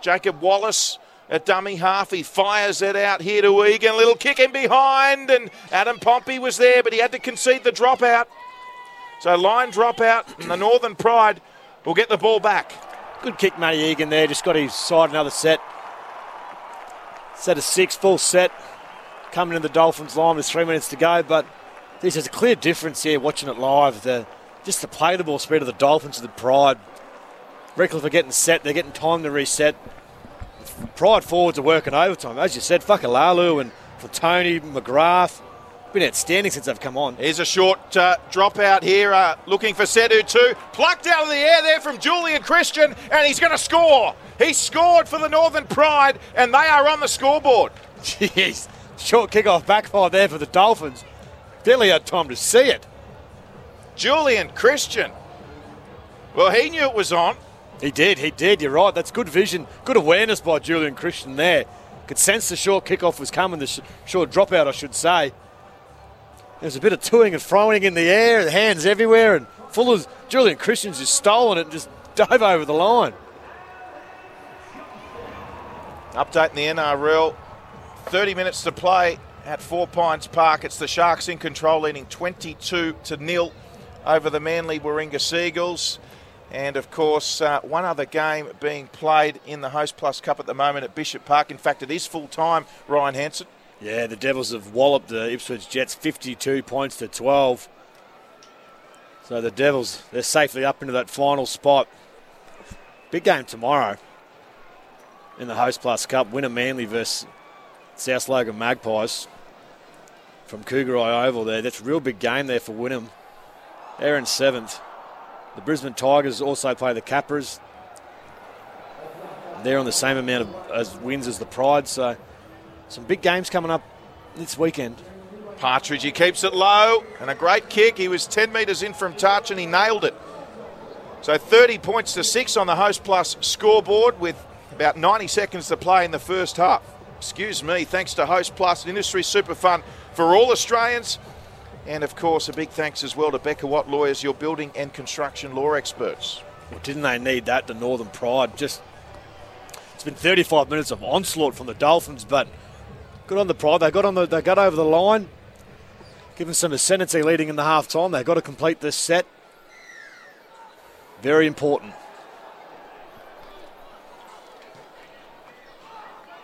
Jacob Wallace at dummy half. He fires it out here to Egan. Little kick in behind. And Adam Pompey was there, but he had to concede the dropout. So line dropout. And the Northern Pride will get the ball back. Good kick, Matty Egan there. Just got his side another set. Set of six, full set. Coming in the Dolphins line with three minutes to go. But there's a clear difference here watching it live. The, just the play the ball speed of the Dolphins and the Pride. Redcliffe are getting set. They're getting time to reset. Pride forwards are working overtime. As you said, Fakalalu and for Tony McGrath. Been outstanding since they've come on. Here's a short uh, dropout here, uh, looking for Setu Tu. Plucked out of the air there from Julian Christian, and he's going to score. He scored for the Northern Pride, and they are on the scoreboard. Jeez. Short kick-off backfire there for the Dolphins. Barely had time to see it. Julian Christian. Well, he knew it was on. He did, he did. You're right. That's good vision, good awareness by Julian Christian there. Could sense the short kickoff was coming, the sh- short dropout, I should say. There's a bit of toing and throwing in the air, the hands everywhere, and Fuller's Julian Christian's just stolen it and just dove over the line. Update in the NRL. 30 minutes to play at Four Pines Park. It's the Sharks in control, leading 22 to nil over the Manly Warringah Seagulls. And of course, uh, one other game being played in the Host Plus Cup at the moment at Bishop Park. In fact, it is full time, Ryan Hansen. Yeah, the Devils have walloped the Ipswich Jets 52 points to 12. So the Devils, they're safely up into that final spot. Big game tomorrow in the Host Plus Cup. Wynnum Manly versus South Logan Magpies from Kougari Oval there. That's a real big game there for Wynnum. They're in seventh. The Brisbane Tigers also play the Capras. They're on the same amount of as wins as the Pride, so some big games coming up this weekend. Partridge, he keeps it low and a great kick. He was 10 metres in from touch and he nailed it. So 30 points to 6 on the Host Plus scoreboard with about 90 seconds to play in the first half. Excuse me, thanks to Host Plus, an industry super fun for all Australians. And of course, a big thanks as well to Becca Watt Lawyers, your building and construction law experts. Well, didn't they need that, the Northern Pride? Just It's been 35 minutes of onslaught from the Dolphins, but good on the Pride. They got on the, they got over the line, given some ascendancy leading in the half time. They've got to complete this set. Very important.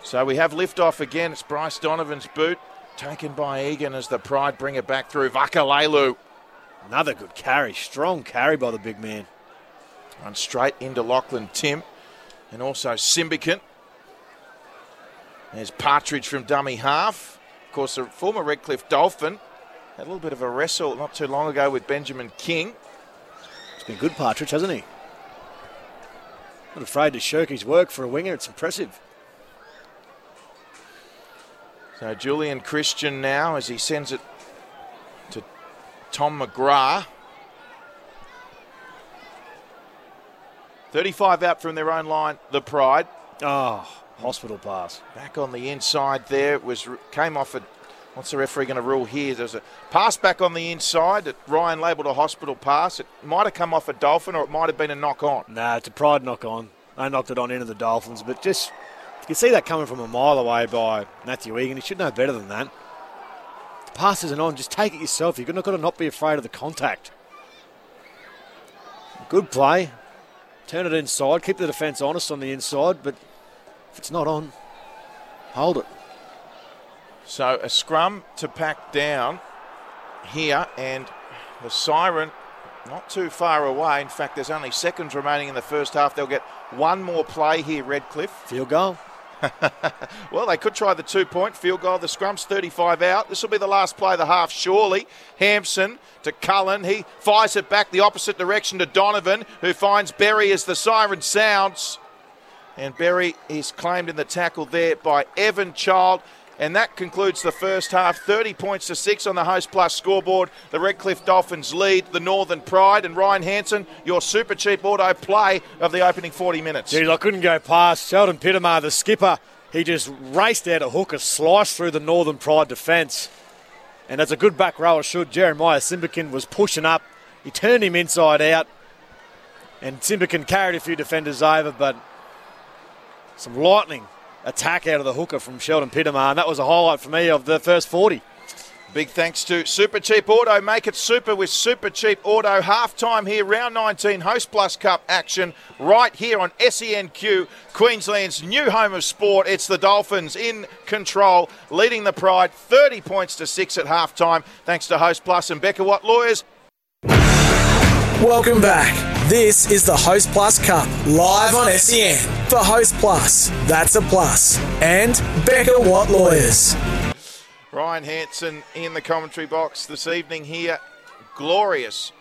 So we have liftoff again. It's Bryce Donovan's boot, taken by Egan as the Pride bring it back through. Vakalelu Another good carry. Strong carry by the big man. run straight into Lachlan Tim and also Simbiken. There's Partridge from dummy half. Of course, a former Redcliffe Dolphin. Had a little bit of a wrestle not too long ago with Benjamin King. It's been good, Partridge, hasn't he? Not afraid to shirk his work for a winger. It's impressive. So Julian Christian now as he sends it to Tom McGrath. 35 out from their own line, the Pride. Oh, hospital pass. Back on the inside there, it was came off a. What's the referee going to rule here? There's a pass back on the inside that Ryan labelled a hospital pass. It might have come off a Dolphin or it might have been a knock on. Nah, it's a pride knock on. They knocked it on into the Dolphins, but just you can see that coming from a mile away by Matthew Egan. He should know better than that. The pass isn't on. Just take it yourself. You've got to not be afraid of the contact. Good play. Turn it inside. Keep the defence honest on the inside, but if it's not on, hold it. So a scrum to pack down here, and the siren not too far away. In fact, there's only seconds remaining in the first half. They'll get one more play here, Redcliffe. Field goal. well, they could try the two point field goal. The scrum's 35 out. This will be the last play of the half, surely. Hampson to Cullen. He fires it back the opposite direction to Donovan, who finds Berry as the siren sounds. And Berry is claimed in the tackle there by Evan Child. And that concludes the first half. 30 points to six on the Host Plus scoreboard. The Redcliffe Dolphins lead the Northern Pride. And Ryan Hanson, your super cheap auto play of the opening 40 minutes. Geez, I couldn't go past Sheldon Pitama, the skipper. He just raced out a hooker, sliced through the Northern Pride defence. And as a good back rower should, Jeremiah Simbiken was pushing up. He turned him inside out. And Simbiken carried a few defenders over, but some lightning attack out of the hooker from Sheldon Pitama, and that was a highlight for me of the first 40. Big thanks to Super Cheap Auto. Make it super with Super Cheap Auto. Half time here, round 19, Host Plus Cup action right here on SENQ, Queensland's new home of sport. It's the Dolphins in control, leading the Pride 30 points to 6 at half time, thanks to Host Plus and Becker Watt Lawyers. Welcome back. This is the Host Plus Cup, live on SEN. For Host Plus, that's a plus. And Becca Watt Lawyers. Ryan Hanson in the commentary box this evening here. Glorious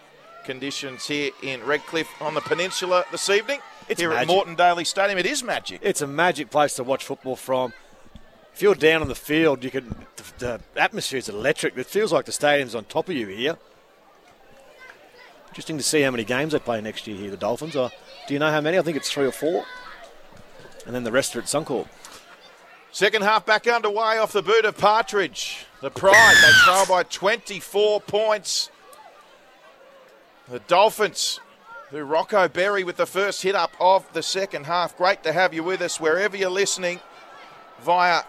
conditions here in Redcliffe on the peninsula this evening. It's here magic. at Moreton Daily Stadium. It is magic. It's a magic place to watch football from. If you're down on the field, you can. The, the atmosphere is electric. It feels like the stadium's on top of you here. Interesting to see how many games they play next year here, the Dolphins. Or do you know how many? I think it's three or four. And then the rest are at Suncorp. Second half back underway off the boot of Partridge. The Pride, they trail by 24 points. The Dolphins, who Rocco Berry with the first hit up of the second half. Great to have you with us wherever you're listening via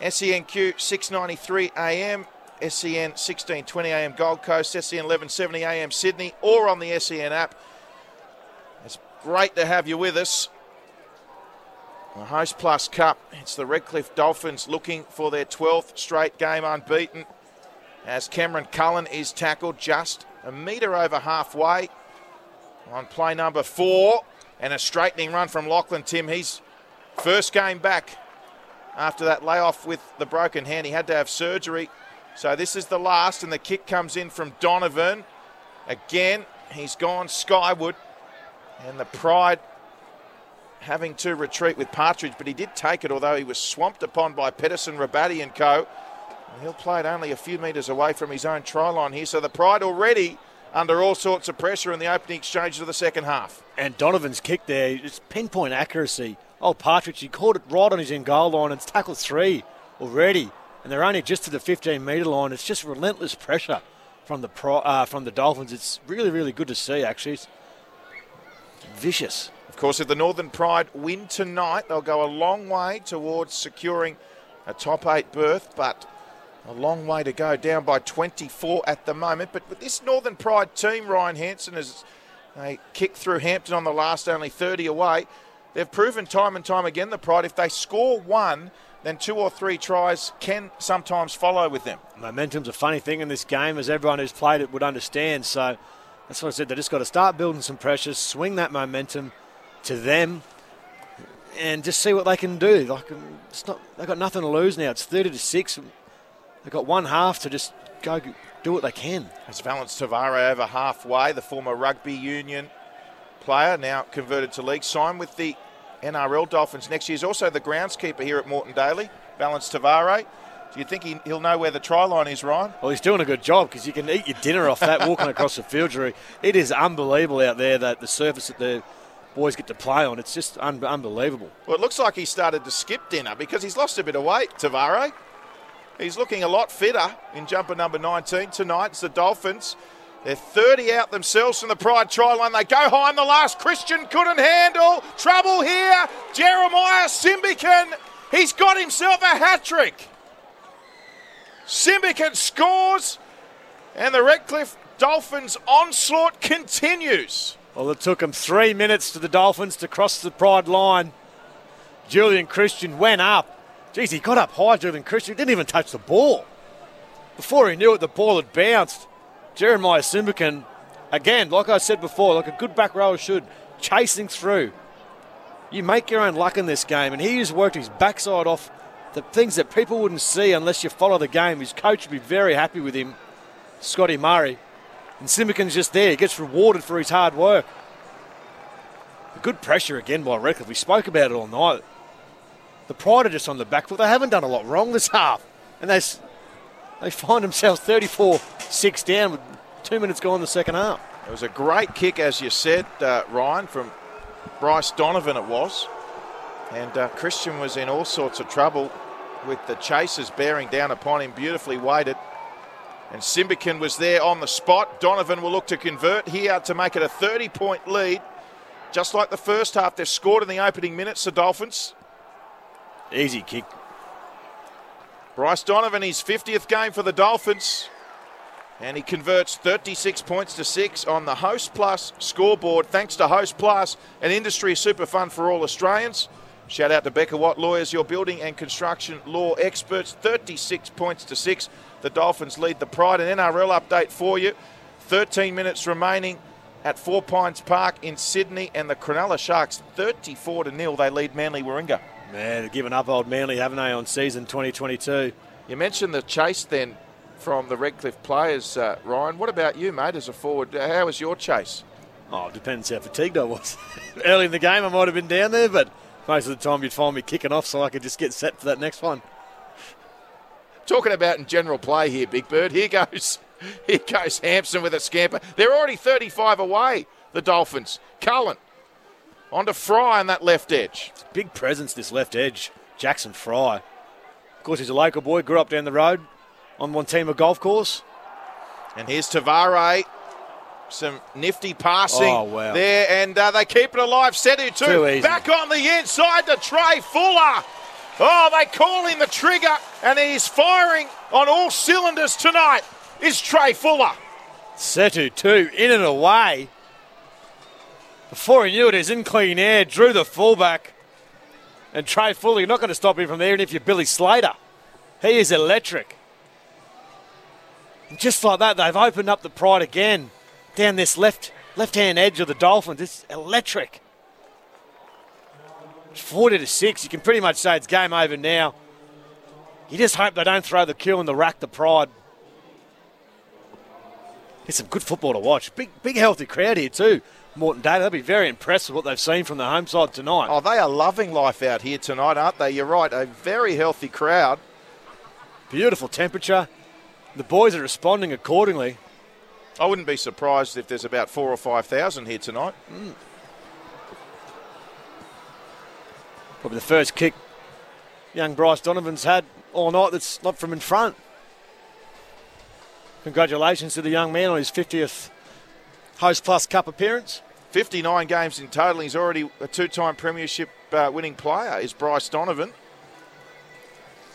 SENQ 693 AM, SEN 1620 AM Gold Coast, SEN 1170 AM Sydney, or on the SEN app. It's great to have you with us. The Host Plus Cup, it's the Redcliffe Dolphins looking for their 12th straight game unbeaten as Cameron Cullen is tackled just a metre over halfway on play number four and a straightening run from Lachlan Tim. He's first game back after that layoff with the broken hand. He had to have surgery. So this is the last, and the kick comes in from Donovan. Again, he's gone skyward, and the Pride having to retreat with Partridge, but he did take it, although he was swamped upon by Pedersen, Rabatti and co. And he'll play it only a few metres away from his own try line here. So the Pride already under all sorts of pressure in the opening exchanges of the second half. And Donovan's kick there, it's pinpoint accuracy. Oh, Partridge, he caught it right on his in goal line. It's tackle three already, and they're only just to the 15 metre line. It's just relentless pressure from the pro, uh, from the Dolphins. It's really, really good to see. Actually, it's vicious. Of course, if the Northern Pride win tonight, they'll go a long way towards securing a top eight berth, but a long way to go, down by 24 at the moment. But with this Northern Pride team, Ryan Hanson, as they kicked through Hampton on the last, only 30 away, they've proven time and time again, the Pride, if they score one, then two or three tries can sometimes follow with them. Momentum's a funny thing in this game, as everyone who's played it would understand. So that's what I said. They just got to start building some pressure, swing that momentum to them, and just see what they can do. Like it's not, they've got nothing to lose now. It's thirty to six. They've got one half to just go do what they can. As Valynce Te Whare over halfway, the former rugby union player, now converted to league, signed with the NRL Dolphins next year. He's also the groundskeeper here at Moreton Daily, Valynce Te Whare. Do you think he, will know where the try line is, Ryan? Well, he's doing a good job because you can eat your dinner off that walking across the field, Drew. It is unbelievable out there that the surface that the boys get to play on. It's just un- unbelievable. Well, it looks like he started to skip dinner because he's lost a bit of weight, Te Whare. He's looking a lot fitter in jumper number 19 tonight. It's the Dolphins. They're 30 out themselves from the Pride try line. They go high in the last. Christian couldn't handle. Trouble here. Jeremiah Simbiken. He's got himself a hat trick. Simbiken scores, and the Redcliffe Dolphins onslaught continues. Well, it took them three minutes to the Dolphins to cross the Pride line. Julian Christian went up. Geez, he got up high, Julian Christian. Didn't even touch the ball. Before he knew it, the ball had bounced. Jeremiah Simbiken, again, like I said before, like a good back rower should, chasing through. You make your own luck in this game, and he has worked his backside off the things that people wouldn't see unless you follow the game. His coach would be very happy with him, Scotty Murray. And Simbiken's just there. He gets rewarded for his hard work. Good pressure again by Redcliffe. We spoke about it all night. The Pride are just on the back foot. They haven't done a lot wrong this half. And they, they find themselves 34 6 down with two minutes gone in the second half. It was a great kick, as you said, uh, Ryan, from Bryce Donovan, it was. And uh, Christian was in all sorts of trouble with the chasers bearing down upon him, beautifully weighted. And Simbiken was there on the spot. Donovan will look to convert here to make it a 30 point lead. Just like the first half, they've scored in the opening minutes, the Dolphins. Easy kick. Bryce Donovan, his 50th game for the Dolphins. And he converts 36 points to 6 on the Host Plus scoreboard, thanks to Host Plus, an industry super fund for all Australians. Shout out to Becker Watt Lawyers, your building and construction law experts. 36 points to 6. The Dolphins lead the Pride. An NRL update for you. 13 minutes remaining at Four Pines Park in Sydney, and the Cronulla Sharks 34 to nil. They lead Manly Warringah. Man, they've given up old Manly, haven't they, on season 2022? You mentioned the chase then from the Redcliffe players, uh, Ryan. What about you, mate, as a forward? How was your chase? Oh, it depends how fatigued I was. Early in the game, I might have been down there, but most of the time you'd find me kicking off so I could just get set for that next one. Talking about in general play here, Big Bird. Here goes, here goes Hampson with a scamper. They're already 35 away. The Dolphins. Cullen on to Fry on that left edge. Big presence this left edge, Jackson Fry. Of course, he's a local boy. Grew up down the road on Montema Golf Course. And here's Te Whare some nifty passing oh, wow. there, and uh, they keep it alive. Setu Tu. too back on the inside to Trai Fuller. Oh, they call in the trigger, and he's firing on all cylinders tonight. Is Trai Fuller? Setu Tu in and away. Before he knew it, he's in clean air, drew the fullback, and Trai Fuller. You're not going to stop him from there, and if you're Billy Slater, he is electric. And just like that, they've opened up the pride again down this left left hand edge of the Dolphins. It's electric. 40 to 6. You can pretty much say it's game over now. You just hope they don't throw the kill in the rack the pride. It's some good football to watch. Big, big, healthy crowd here too. Moreton Day, they'll be very impressed with what they've seen from the home side tonight. Oh, they are loving life out here tonight, aren't they? You're right. A very healthy crowd. Beautiful temperature. The boys are responding accordingly. I wouldn't be surprised if there's about four or five thousand here tonight. Mm. Probably the first kick young Bryce Donovan's had all night that's not from in front. Congratulations to the young man on his 50th Host Plus Cup appearance. 59 games in total. He's already a two time Premiership uh, winning player, is Bryce Donovan.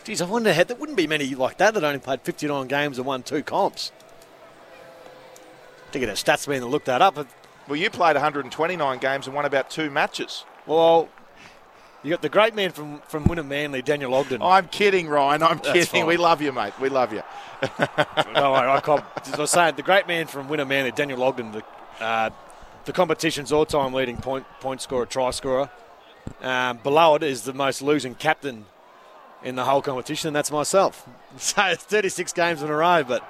Geez, I wonder, there wouldn't be many like that that only played 59 games and won two comps to get a stats man to look that up. Well, you played 129 games and won about two matches. Well, you got the great man from from Wynnum Manly, Daniel Ogden. I'm kidding, Ryan. I'm That's kidding. Fine. We love you, mate. We love you. no, I, I, as I was saying, the great man from Wynnum Manly, Daniel Ogden, the uh, the competition's all-time leading point point scorer, try scorer. Um, below it is the most losing captain in the whole competition, and that's myself. So it's 36 games in a row, but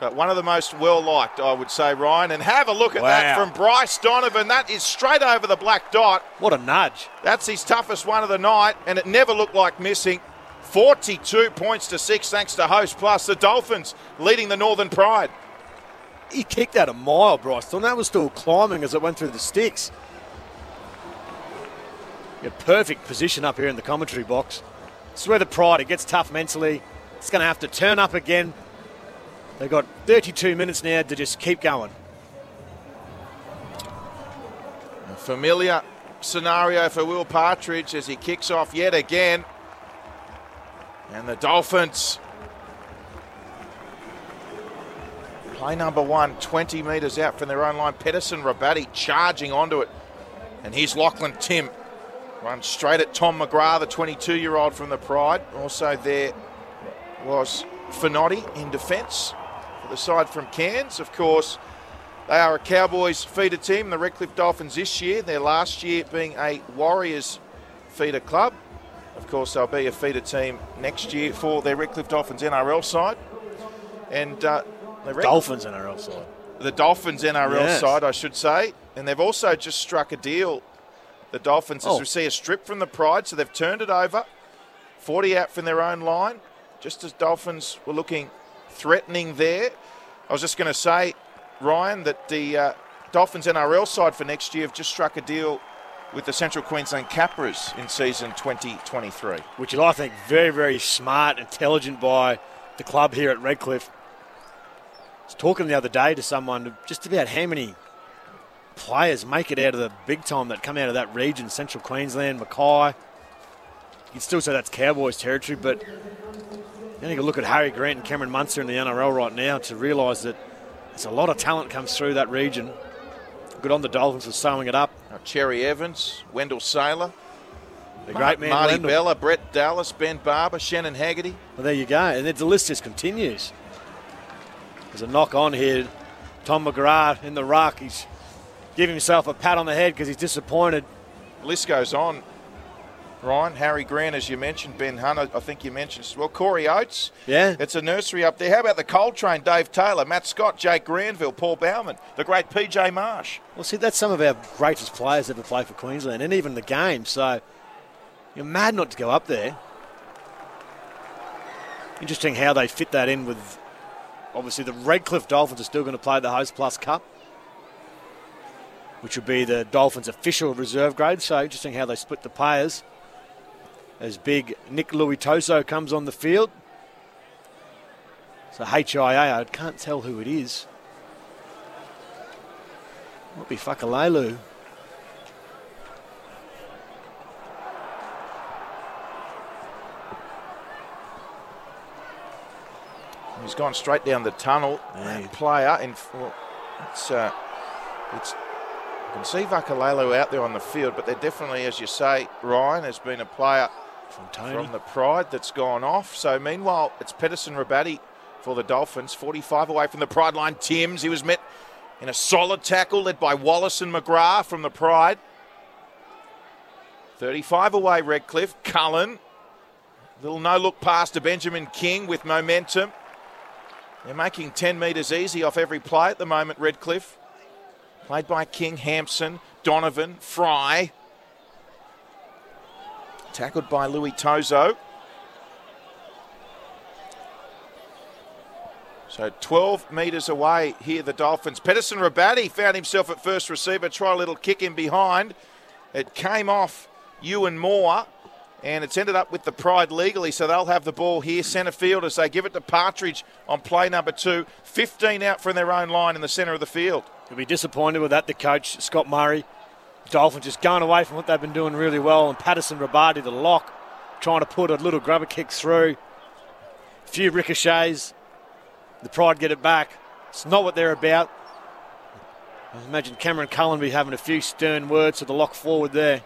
But one of the most well liked, I would say, Ryan. And have a look at that from Bryce Donovan. That is straight over the black dot. What a nudge. That's his toughest one of the night, and it never looked like missing. 42 points to six, thanks to Host Plus. The Dolphins leading the Northern Pride. He kicked out a mile, Bryce. And that was still climbing as it went through the sticks. Yeah, perfect position up here in the commentary box. Is where the pride, it gets tough mentally. It's going to have to turn up again. They've got 32 minutes now to just keep going. A familiar scenario for Will Partridge as he kicks off yet again. And the Dolphins play number one, 20 metres out from their own line. Pedersen Rabatti charging onto it. And here's Lachlan Tim. Runs straight at Tom McGrath, the 22 year old from the Pride. Also, there was Finotti in defence for the side from Cairns. Of course, they are a Cowboys feeder team, the Redcliffe Dolphins this year. Their last year being a Warriors feeder club. Of course, they'll be a feeder team next year for their Redcliffe Dolphins NRL side. And uh, the Dolphins in our outside. the Dolphins NRL Yes. side, I should say. And they've also just struck a deal, the Dolphins, as Oh. we see a strip from the Pride, so they've turned it over. 40 out from their own line, just as Dolphins were looking threatening there. I was just going to say, Ryan, that the uh, Dolphins NRL side for next year have just struck a deal with the Central Queensland Capras in season 2023. which is, I think, very, very smart, intelligent by the club here at Redcliffe. Was talking the other day to someone just about how many players make it out of the big time that come out of that region, Central Queensland, Mackay. You can still say that's Cowboys territory, but then you can look at Harry Grant and Cameron Munster in the NRL right now to realise that there's a lot of talent comes through that region. Good on the Dolphins for sewing it up. Now, Cherry Evans, Wendell Sailor, The great man, Marty Wendell. Bella, Brett Dallas, Ben Barba, Shannon Haggerty. Well, there you go. And the list just continues. There's a knock on here. Tom McGrath in the ruck. He's giving himself a pat on the head because he's disappointed. list goes on. Ryan, Harry Grant, as you mentioned, Ben Hunter, I think you mentioned as well. Corey Oates. Yeah. It's a nursery up there. How about the Coltrane, Dave Taylor, Matt Scott, Jake Granville, Paul Bowman, the great PJ Marsh? Well, see, that's some of our greatest players ever play for Queensland and even the game. So you're mad not to go up there. Interesting how they fit that in with. Obviously, the Redcliffe Dolphins are still going to play the Host Plus Cup, which would be the Dolphins' official reserve grade. So interesting how they split the players. As big Nick Louis Toso comes on the field. So HIA, I can't tell who it is. Might be Fakalelu. He's gone straight down the tunnel. Yeah. That player, in well, it's uh, it's. You can see Vakalelu out there on the field, but they're definitely, as you say, Ryan has been a player From from the Pride that's gone off. So meanwhile, it's Pedersen Rabatti for the Dolphins, 45 away from the Pride line. Timms, he was met in a solid tackle led by Wallace and McGrath from the Pride. 35 away, Redcliffe. Cullen, little no look pass to Benjamin King with momentum. They're making 10 metres easy off every play at the moment, Redcliffe. Played by King, Hampson, Donovan, Fry. Tackled by Louis Tozo. So 12 metres away here, the Dolphins. Pedersen Rabatti found himself at first receiver, try a little kick in behind. It came off Ewan Moore, and it's ended up with the Pride legally, so they'll have the ball here, centre field, as they give it to Partridge on play number two. 15 out from their own line in the centre of the field. You'll be disappointed with that, the coach, Scott Murray. Dolphins just going away from what they've been doing really well. And Patterson Rabati, the lock, trying to put a little grubber kick through. A few ricochets. The Pride get it back. It's not what they're about. I imagine Cameron Cullen be having a few stern words to the lock forward there.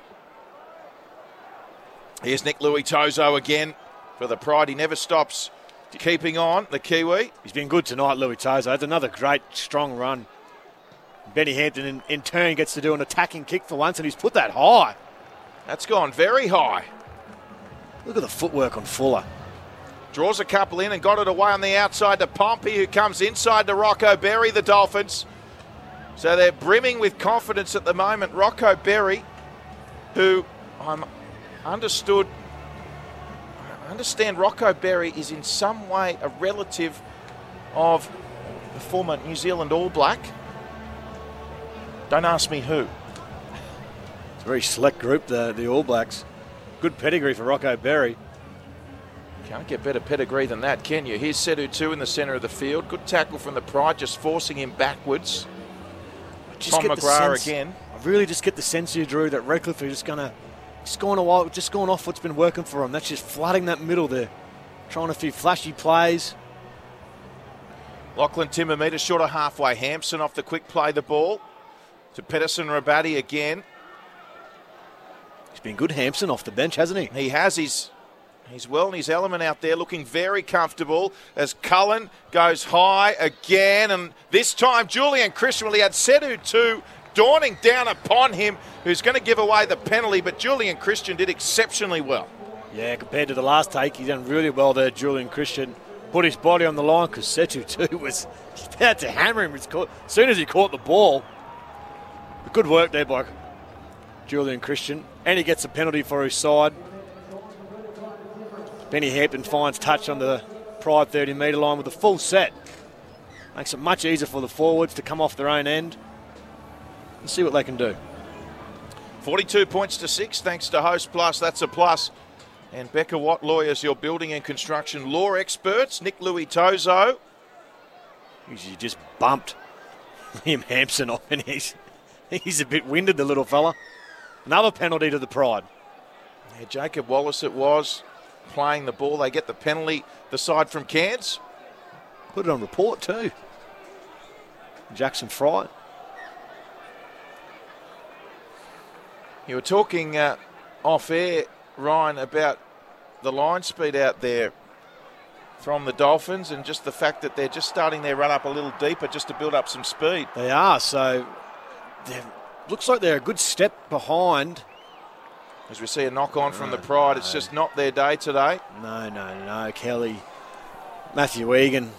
Here's Nick Louis Tozo again for the Pride. He never stops keeping on, the Kiwi. He's been good tonight, Louis Tozo. That's another great, strong run. Benny Hampton, in, in turn, gets to do an attacking kick for once, and he's put that high. That's gone very high. Look at the footwork on Fuller. Draws a couple in and got it away on the outside to Pompey, who comes inside to Rocco Berry, the Dolphins. So they're brimming with confidence at the moment. Rocco Berry, who I'm understood, I understand Rocco Berry is in some way a relative of the former New Zealand All Black. Don't ask me who. It's a very select group, the, the All Blacks. Good pedigree for Rocco Berry. Can't get better pedigree than that, can you? Here's Setu Tu in the centre of the field. Good tackle from the Pride, just forcing him backwards. Just Tom McGrath sense- again. I really just get the sense here, Drew, that Redcliffe are just going to, just going a while, just going off what's been working for him. That's just flooding that middle there, trying a few flashy plays. Lachlan Timber metre short of halfway. Hampson off the quick play the ball to Pedersen Rabatti again. He's been good, Hampson, off the bench, hasn't he? He has his. He's well in his element out there, looking very comfortable as Cullen goes high again. And this time, Julian Christian, well, he had Setu Tu dawning down upon him, who's going to give away the penalty. But Julian Christian did exceptionally well. Yeah, compared to the last take, he done really well there, Julian Christian. Put his body on the line because Setu too was about to hammer him. As soon as he caught the ball. Good work there by Julian Christian. And he gets a penalty for his side. Benny Hampton finds touch on the Pride 30 metre line with a full set. Makes it much easier for the forwards to come off their own end and see what they can do. 42 points to six, thanks to Host Plus. That's a plus. And Becca Watt Lawyers, your building and construction law experts. Nick Louis Tozo. He's just bumped Liam Hampson off, and he's he's a bit winded, the little fella. Another penalty to the Pride. Yeah, Jacob Wallace it was playing the ball. They get the penalty, the side from Cairns. Put it on report too. Jackson Fry. You were talking uh, off air, Ryan, about the line speed out there from the Dolphins and just the fact that they're just starting their run up a little deeper just to build up some speed. They are so. Looks like they're a good step behind. As we see a knock on from the Pride, it's just not their day today. No, no, no, Kelly, Matthew Egan,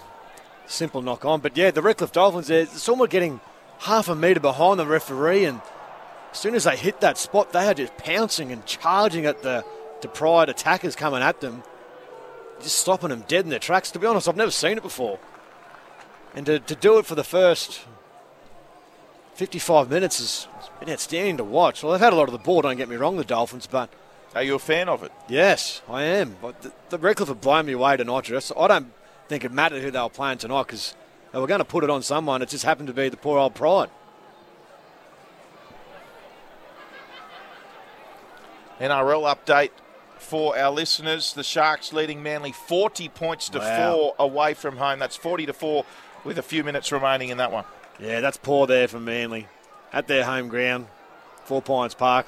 simple knock on. But yeah, the Redcliffe Dolphins, they're somewhat getting half a metre behind the referee, and as soon as they hit that spot, they are just pouncing and charging at the, the Pride attackers coming at them, just stopping them dead in their tracks. To be honest, I've never seen it before. And to, to do it for the first 55 minutes has been outstanding to watch. Well, they've had a lot of the ball, don't get me wrong, the Dolphins, but Are you a fan of it? Yes, I am. But the, the Redcliffe have blown me away tonight, I don't think it mattered who they were playing tonight because they were going to put it on someone. It just happened to be the poor old Pride. NRL update for our listeners. The Sharks leading Manly 40 points to Wow. four away from home. That's 40 to four with a few minutes remaining in that one. Yeah, that's poor there for Manly. At their home ground, Four Pines Park.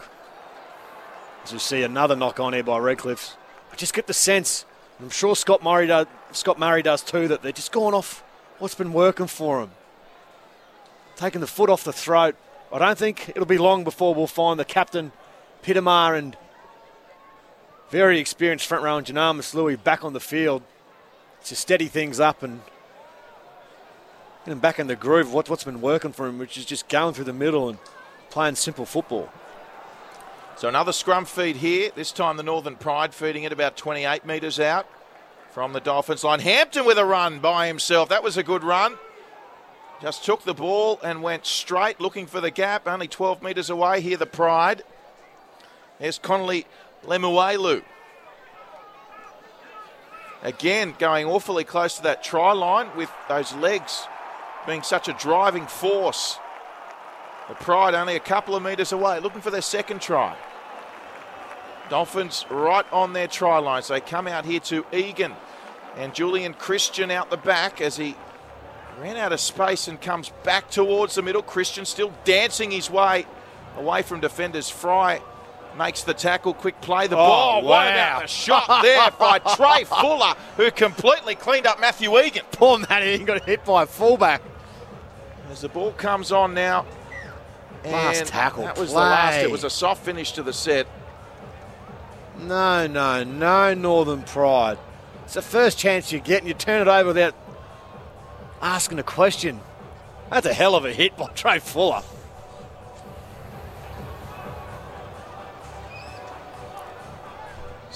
As you see another knock on here by Redcliffe. I just get the sense, and I'm sure Scott Murray does, Scott Murray does too, that they're just going off what's been working for them. Taking the foot off the throat. I don't think it'll be long before we'll find the captain, Pitama, and very experienced front row Janamis Louis back on the field to steady things up and get him back in the groove of what, what's been working for him, which is just going through the middle and playing simple football. So another scrum feed here. This time the Northern Pride feeding it about 28 metres out from the Dolphins line. Hampton with a run by himself. That was a good run. Just took the ball and went straight looking for the gap. Only 12 metres away here, the Pride. There's Connelly Lemuelu. Again, going awfully close to that try line with those legs being such a driving force. The Pride only a couple of metres away, looking for their second try. Dolphins right on their try line. So they come out here to Egan and Julian Christian out the back as he ran out of space and comes back towards the middle. Christian still dancing his way away from defenders. Fry makes the tackle, quick play the Oh, ball. What wow. about the shot there by Trai Fuller, who completely cleaned up Matthew Egan. Poor Matty, he got hit by a fullback. As the ball comes on now. Last tackle That was the last. play. It was a soft finish to the set. No, no, no, Northern Pride. It's the first chance you get, and you turn it over without asking a question. That's a hell of a hit by Trai Fuller.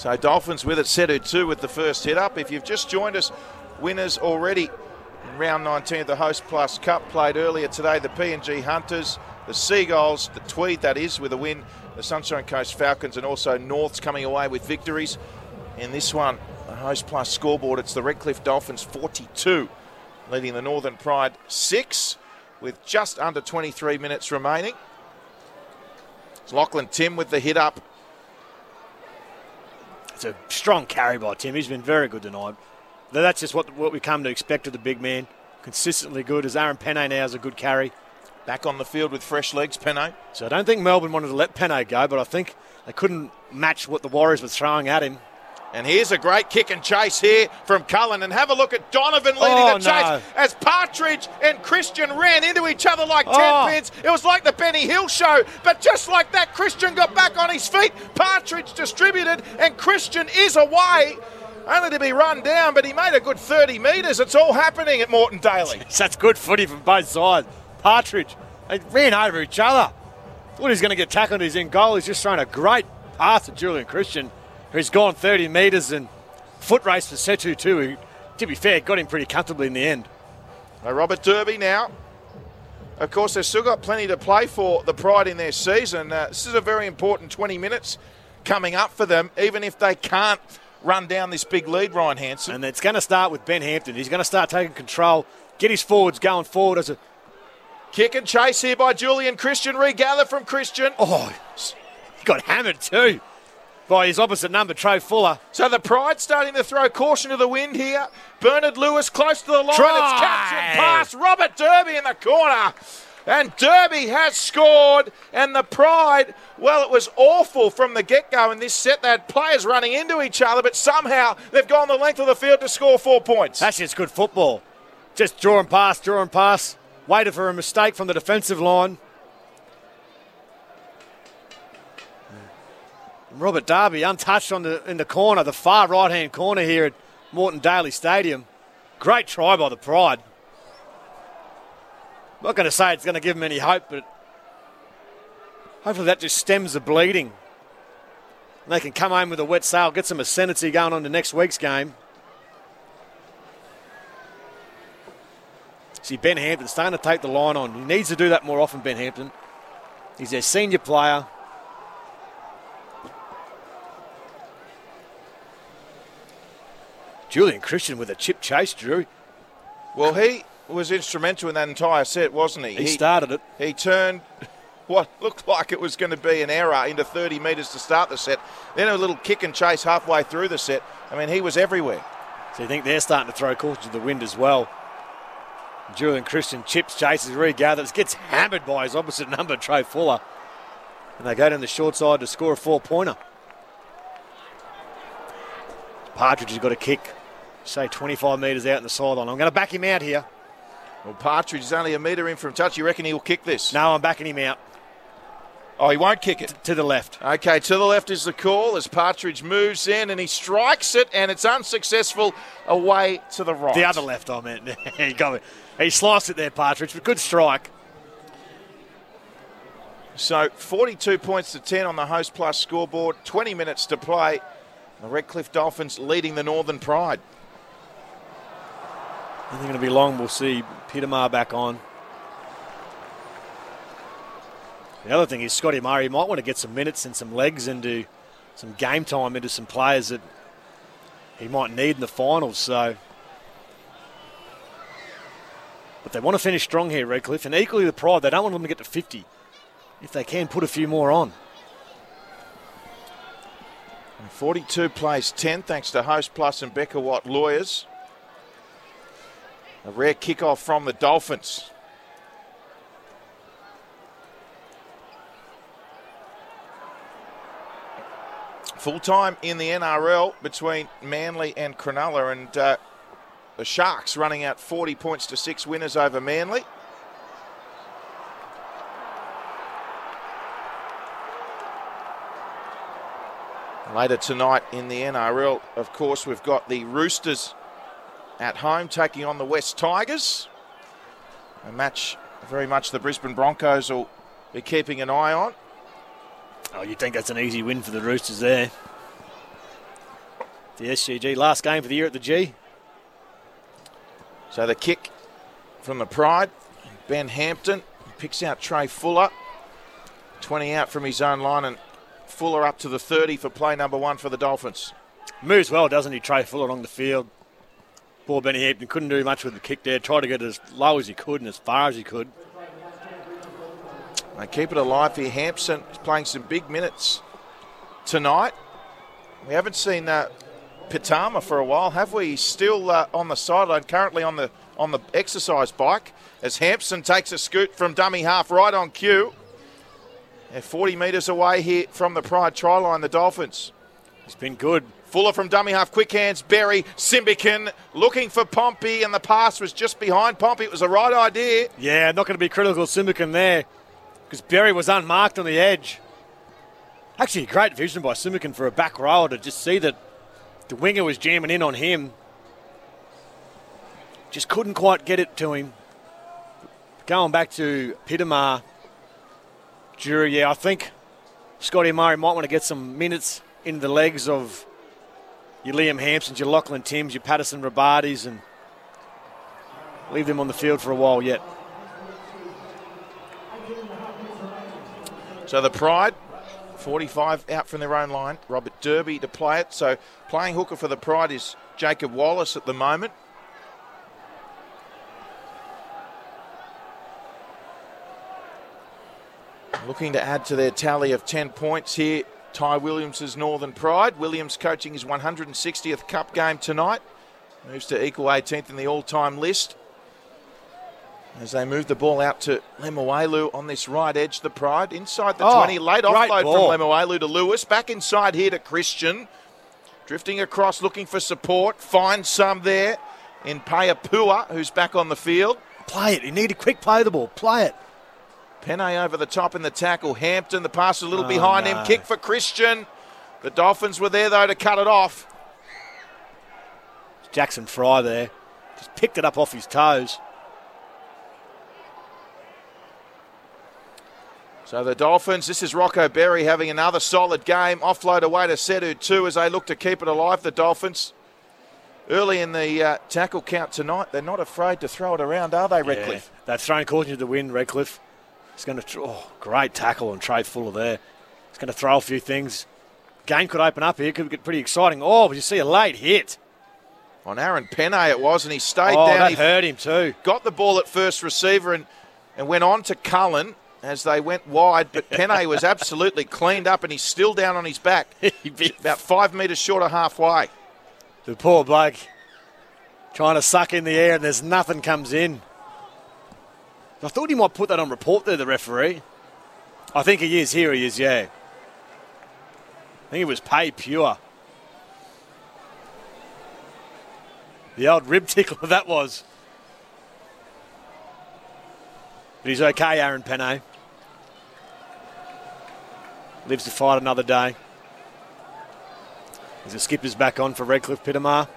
So Dolphins with it, Setu Tu with the first hit up. If you've just joined us, winners already in round 19 of the Host Plus Cup played earlier today. The PNG Hunters, the Seagulls, the Tweed that is with a win, the Sunshine Coast Falcons, and also Norths coming away with victories. In this one, the Host Plus scoreboard, it's the Redcliffe Dolphins 42, leading the Northern Pride 6 with just under 23 minutes remaining. It's Lachlan Tim with the hit up. It's a strong carry by Tim. He's been very good tonight. That's just what, what we come to expect of the big man. Consistently good. As Aaron Pene now is a good carry. Back on the field with fresh legs, Pene. So I don't think Melbourne wanted to let Pene go, but I think they couldn't match what the Warriors were throwing at him. And here's a great kick and chase here from Cullen. And have a look at Donovan leading Oh, the chase no. as Partridge and Christian ran into each other like 10 Oh. pins. It was like the Benny Hill show. But just like that, Christian got back on his feet. Partridge distributed, and Christian is away. Only to be run down, but he made a good 30 metres. It's all happening at Moreton Daily. That's good footy from both sides. Partridge, they ran over each other. Thought he's going to get tackled. He's in goal. He's just thrown a great pass to Julian Christian, who's gone 30 metres and foot race for Setu Tu. Who, to be fair, got him pretty comfortably in the end. Robert Derby now. Of course, they've still got plenty to play for the Pride in their season. Uh, this is a very important 20 minutes coming up for them, even if they can't run down this big lead, Ryan Hansen. And it's going to start with Ben Hampton. He's going to start taking control, get his forwards going forward as a. Kick and chase here by Julian Christian. Regather from Christian. Oh, he got hammered too by his opposite number, Trai Fuller. So the Pride starting to throw caution to the wind here. Bernard Lewis close to the line. Try. It's captured past Robert Derby in the corner. And Derby has scored. And the Pride, well, it was awful from the get go in this set. They had players running into each other, but somehow they've gone the length of the field to score four points. That's just good football. Just draw and pass, draw and pass. Waited for a mistake from the defensive line. Robert Derby untouched on the in the corner, the far right hand corner here at Moreton Daily Stadium. Great try by the Pride. not going to say it's going to give them any hope, but hopefully that just stems the bleeding. And they can come home with a wet sail, get some ascendancy going on to next week's game. See, Ben Hampton starting to take the line on. He needs to do that more often, Ben Hampton. He's their senior player. Julian Christian with a chip chase, Drew. Well, he was instrumental in that entire set, wasn't he? He started it. He turned what looked like it was going to be an error into 30 metres to start the set. Then a little kick and chase halfway through the set. I mean, he was everywhere. So you think they're starting to throw caution to the wind as well. Julian Christian chips, chases, regathers, gets hammered by his opposite number, Trai Fuller. And they go down the short side to score a four pointer. Partridge has got a kick, say 25 metres out in the sideline. I'm going to back him out here. Well, Partridge is only a metre in from touch. You reckon he'll kick this? No, I'm backing him out Oh, he won't kick it. to the left. Okay, to the left is the call as Partridge moves in and he strikes it and it's unsuccessful away to the right. The other left, I meant. he got it. He sliced it there, Partridge, but good strike. So 42 points to 10 on the Host Plus scoreboard. 20 minutes to play. The Redcliffe Dolphins leading the Northern Pride. I think going to be long. We'll see Peter back on. The other thing is Scotty Murray might want to get some minutes and some legs into some game time into some players that he might need in the finals. So, but they want to finish strong here, Redcliffe, and equally the Pride. They don't want them to get to 50. If they can, put a few more on. 42 plays 10 thanks to Host Plus and Becca Watt Lawyers. A rare kickoff from the Dolphins. Full time in the NRL between Manly and Cronulla, and uh, the Sharks running out 40 points to six winners over Manly. Later tonight in the NRL, of course, we've got the Roosters at home taking on the West Tigers. A match very much the Brisbane Broncos will be keeping an eye on. Oh, you think that's an easy win for the Roosters there? The SCG last game for the year at the G. So the kick from the Pride, Ben Hampton picks out Trai Fuller. 20 out from his own line and Fuller up to the 30 for play number one for the Dolphins. Moves well, doesn't he, Trai Fuller along the field? Poor Benny Hampton couldn't do much with the kick there. Tried to get as low as he could and as far as he could. They keep it alive here. Hampson is playing some big minutes tonight. We haven't seen uh, Pitama for a while, have we? He's still uh, on the sideline, currently on the on the exercise bike, as Hampson takes a scoot from dummy half right on cue. They're 40 metres away here from the Pride try line, the Dolphins. He's been good. Fuller from dummy half, quick hands, Berry, Simbiken looking for Pompey, and the pass was just behind Pompey. It was the right idea. Yeah, not going to be critical of Simbiken there because Berry was unmarked on the edge. Actually, great vision by Simbiken for a back row to just see that the winger was jamming in on him. Just couldn't quite get it to him. Going back to Pitama, Jury, yeah, I think Scotty Murray might want to get some minutes in the legs of your Liam Hampsons, your Lachlan Timms, your Patterson Rabatis, and leave them on the field for a while yet. So the Pride, 45 out from their own line. Robert Derby to play it. So playing hooker for the Pride is Jacob Wallace at the moment. Looking to add to their tally of 10 points here. Ty Williams' Northern Pride. Williams coaching his 160th Cup game tonight. Moves to equal 18th in the all time list. As they move the ball out to Lemuelu on this right edge, the Pride. Inside the Oh, 20. Late offload ball. from Lemuelu to Lewis. Back inside here to Christian. Drifting across looking for support. Finds some there in Payapua, who's back on the field. Play it. You need a quick play the ball. Play it. Pene over the top in the tackle. Hampton, the pass is a little Oh, behind no. him. Kick for Christian. The Dolphins were there, though, to cut it off. Jackson Fry there. Just picked it up off his toes. So the Dolphins, this is Rocco Berry having another solid game. Offload away to Setu Tu as they look to keep it alive. The Dolphins, early in the uh, tackle count tonight, they're not afraid to throw it around, are they, Redcliffe? Yeah. They've thrown caution to the wind, Redcliffe. He's going to, oh, great tackle on Trai Fuller there. He's going to throw a few things. Game could open up here, could get pretty exciting. Oh, but you see a late hit. On Aaron Pene it was, and he stayed Oh, down. that He hurt him too. got the ball at first receiver and, and went on to Cullen as they went wide, but Pene was absolutely cleaned up and he's still down on his back. About five metres short of halfway. The poor bloke trying to suck in the air and there's nothing comes in. I thought he might put that on report there, the referee. I think he is. Here he is, yeah. I think it was pay pure. The old rib tickler that was. But he's okay, Aaron Pene. Lives to fight another day. As the skipper's back on for Redcliffe Pitama.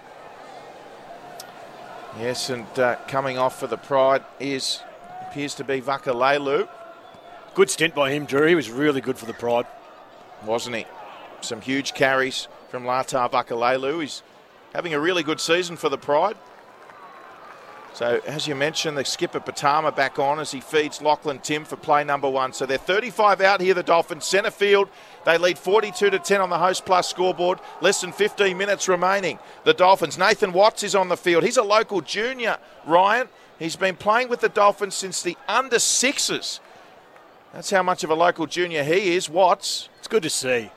Yes, and uh, coming off for the Pride is appears to be Vaka Vakalelu, Good stint by him, Drew. He was really good for the Pride. wasn't he? Some huge carries from Latar Vakalelu. He's having a really good season for the Pride. So, as you mentioned, the skipper Pitama back on as he feeds Lachlan Tim for play number one. So they're 35 out here, the Dolphins. Centre field, they lead 42 to 10 on the Host Plus scoreboard. Less than 15 minutes remaining. The Dolphins. Nathan Watts is on the field. He's a local junior, Ryan. He's been playing with the Dolphins since the under sixes. That's how much of a local junior he is. Watts. It's good to see.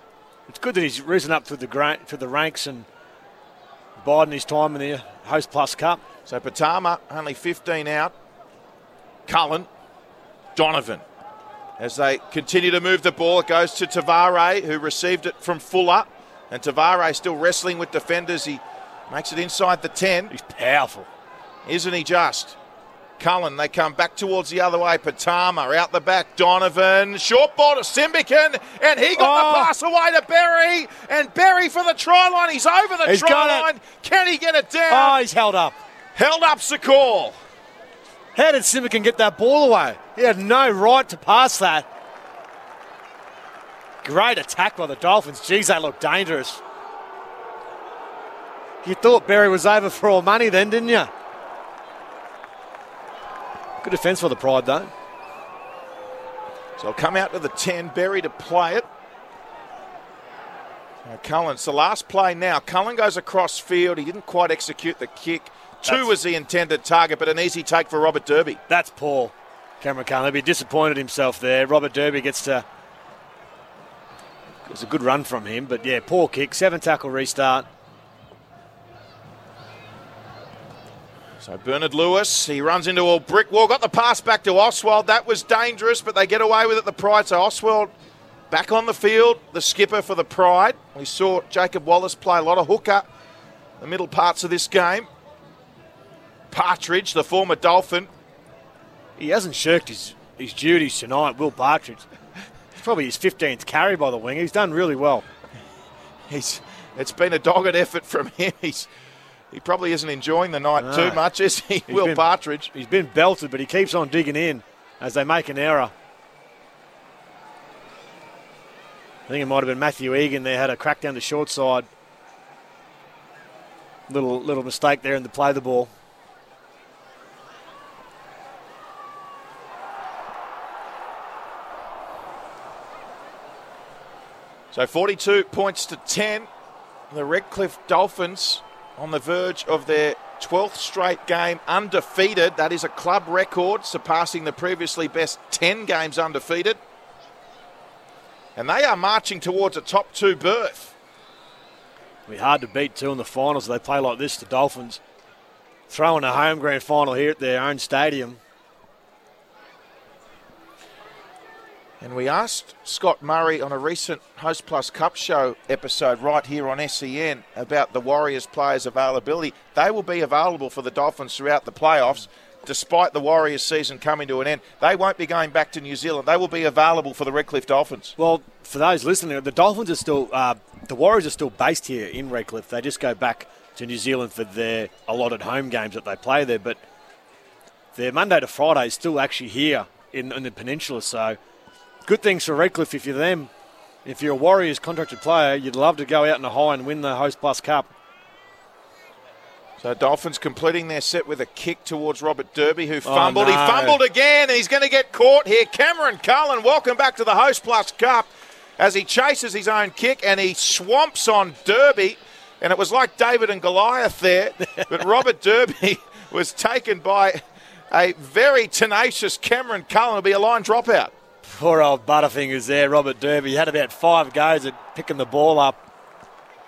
It's good that he's risen up through the gra- through the ranks and biding his time in the Host Plus Cup. So Pitama only 15 out. Cullen, Donovan. As they continue to move the ball, it goes to Te Whare, who received it from Fuller. And Te Whare still wrestling with defenders. He makes it inside the 10. He's powerful. Isn't he just? Cullen, they come back towards the other way. Pitama out the back. Donovan, short ball to Simbiken, and he got Oh. the pass away to Berry, and Berry for the try line. He's over the He's try line. Can he get it down? Oh, he's held up. Held up's the call. How did Simbiken get that ball away? He had no right to pass that. Great attack by the Dolphins. Geez, they look dangerous. You thought Berry was over for all money then, didn't you? Good defence for the Pride, though. So I'll come out to the 10, Berry to play it. Now Cullen, it's the last play now. Cullen goes across field. He didn't quite execute the kick. Two That's- was the intended target, but an easy take for Robert Derby. That's poor. Cameron Cullen. He'll be disappointed himself there. Robert Derby gets to. It was a good run from him, but yeah, poor kick. Seven tackle restart. So Bernard Lewis, he runs into a brick wall, got the pass back to Oswald. That was dangerous, but they get away with it, the Pride. So Oswald back on the field, the skipper for the Pride. We saw Jacob Wallace play a lot of hooker the middle parts of this game. Partridge, the former Dolphin, He hasn't shirked his, his duties tonight, Will Partridge. It's probably his 15th carry by the wing. He's done really well. he's it's been a dogged effort from him. He's he probably isn't enjoying the night No. too ah. much, is he? Will been- Partridge. He's been belted, but he keeps on digging in as they make an error. I think it might have been Matthew Egan there had a crack down the short side. Little little mistake there in the play the ball. So 42 points to 10. The Redcliffe Dolphins on the verge of their 12th straight game undefeated. That is a club record, surpassing the previously best 10 games undefeated. And they are marching towards a top two berth. It'll be hard to beat two in the finals they play like this. The Dolphins throwing a home grand final here at their own stadium. And we asked Scott Murray on a recent Host Plus Cup show episode right here on SEN about the Warriors players' availability. They will be available for the Dolphins throughout the playoffs, despite the Warriors season coming to an end. They won't be going back to New Zealand. They will be available for the Redcliffe Dolphins. Well, for those listening, the Dolphins are still, uh, the Warriors are still based here in Redcliffe. They just go back to New Zealand for their allotted home games that they play there. But their Monday to Friday is still actually here in, in the peninsula. So good things for Redcliffe if you're them. If you're a Warriors contracted player, you'd love to go out in a high and win the Host Plus Cup. So Dolphins completing their set with a kick towards Robert Derby, who oh, fumbled. He no. fumbled again, and he's going to get caught here. Cameron Cullen, welcome back to the Host Plus Cup as he chases his own kick and he swamps on Derby. And it was like David and Goliath there, but Robert Derby was taken by a very tenacious Cameron Cullen. It'll be a line dropout. Poor old Butterfingers there, Robert Derby. He had about five goes at picking the ball up.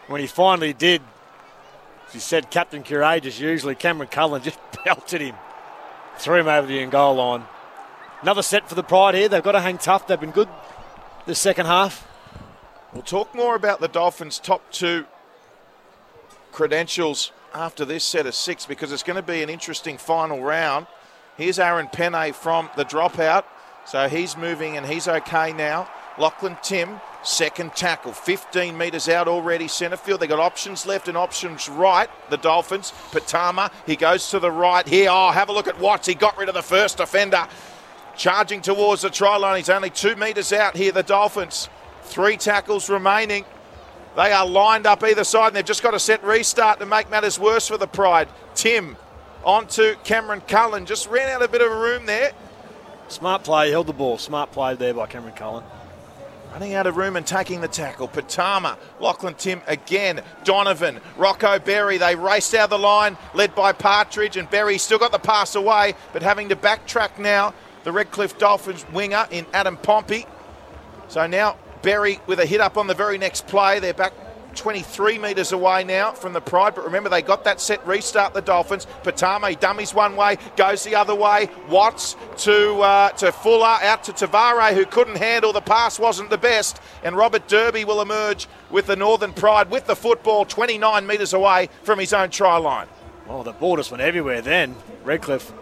When he finally did, as he said, Captain Courageous, usually Cameron Cullen just belted him. Threw him over the end goal line. Another set for the Pride here. They've got to hang tough. They've been good the second half. We'll talk more about the Dolphins' top two credentials after this set of six because it's going to be an interesting final round. Here's Aaron Pene from the dropout. So he's moving and he's okay now. Lachlan Tim, second tackle, 15 metres out already, centre field. They've got options left and options right, the Dolphins. Pitama, he goes to the right here. Oh, have a look at Watts. He got rid of the first defender. Charging towards the try line. He's only two metres out here, the Dolphins. Three tackles remaining. They are lined up either side, and they've just got a set restart to make matters worse for the Pride. Tim onto Cameron Cullen. Just ran out a bit of room there. Smart play, held the ball. Smart play there by Cameron Cullen. Running out of room and taking the tackle. Pitama, Lachlan Tim again. Donovan, Rocco Berry. They raced out of the line, led by Partridge, and Berry still got the pass away, but having to backtrack now. The Redcliffe Dolphins winger in Adam Pompey. So now Berry with a hit up on the very next play. They're back 23 metres away now from the Pride, but remember they got that set restart. The Dolphins. Pitama dummies one way, goes the other way. Watts to uh, to Fuller, out to Te Whare, who couldn't handle the pass, wasn't the best, and Robert Derby will emerge with the Northern Pride with the football 29 metres away from his own try line. Oh, the ball just went everywhere then. Redcliffe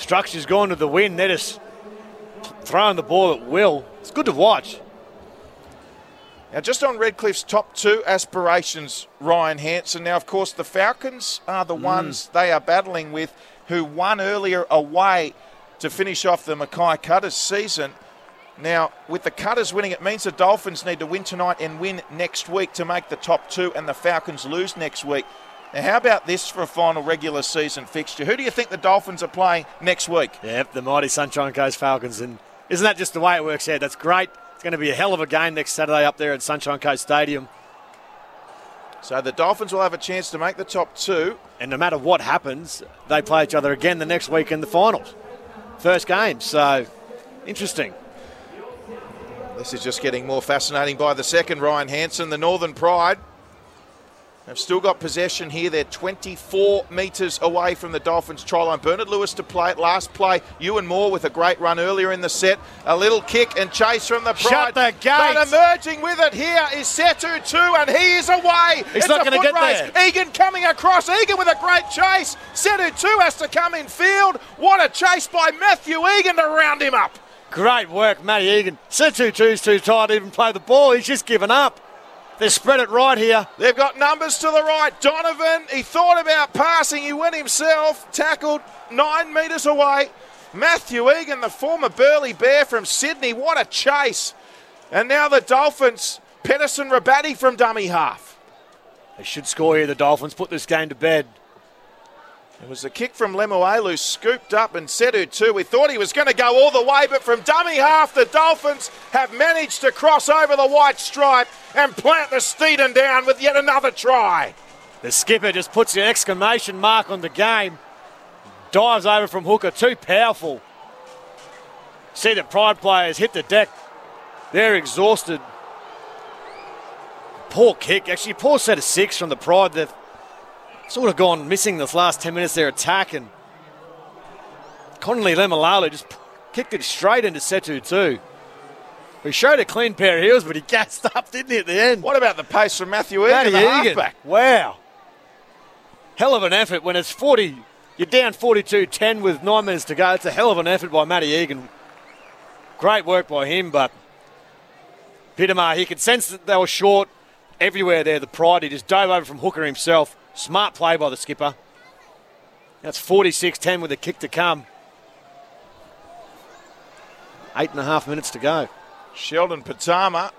Structure's gone to the wind. They're just throwing the ball at will. It's good to watch. Now, just on Redcliffe's top two aspirations, Ryan Hansen. Now, of course, the Falcons are the mm. ones they are battling with, who won earlier away to finish off the Mackay Cutters season. Now, with the Cutters winning, it means the Dolphins need to win tonight and win next week to make the top two, and the Falcons lose next week. Now, how about this for a final regular season fixture? Who do you think the Dolphins are playing next week? Yep, the mighty Sunshine Coast Falcons. And isn't that just the way it works out? That's great. It's going to be a hell of a game next Saturday up there at Sunshine Coast Stadium. So the Dolphins will have a chance to make the top two. And no matter what happens, they play each other again the next week in the finals. First game. So interesting. This is just getting more fascinating by the second. Ryan Hansen, the Northern Pride, have still got possession here. They're 24 metres away from the Dolphins' try line. Bernard Lewis to play it. Last play, Ewan Moore with a great run earlier in the set. A little kick and chase from the Pride. Shut the gate. But emerging with it here is Setu Tu, and he is away. He's it's not gonna get race. there. Egan coming across. Egan with a great chase. Setu Tu has to come in field. What a chase by Matthew Egan to round him up. Great work, Matty Egan. Setu Tu's too tired to even play the ball. He's just given up. They spread it right here. They've got numbers to the right. Donovan, he thought about passing. He went himself, tackled nine metres away. Matthew Egan, the former Burleigh Bear from Sydney, what a chase. And now the Dolphins, Pedersen Rabatti from dummy half. They should score here, the Dolphins. Put this game to bed. It was a kick from Lemuelu, scooped up and Setu Tu. We thought he was going to go all the way, but from dummy half, the Dolphins have managed to cross over the white stripe and plant the Steeden down with yet another try. The skipper just puts the exclamation mark on the game. Dives over from hooker, too powerful. See the Pride players hit the deck. They're exhausted. Poor kick. Actually, poor set of six from the Pride. They've sort of gone missing this last 10 minutes their attack. And Connelly Lemuelu just kicked it straight into Setu Tu. He showed a clean pair of heels, but he gassed up, didn't he, at the end? What about the pace from Matthew Egan, the Egan. halfback? Wow. Hell of an effort when it's 40. You're down 42 10 with nine minutes to go. It's a hell of an effort by Matty Egan. Great work by him, but Pitama, he could sense that they were short everywhere there. The pride, he just dove over from hooker himself. Smart play by the skipper. That's 46 10 with a kick to come. Eight and a half minutes to go. Sheldon Pitama,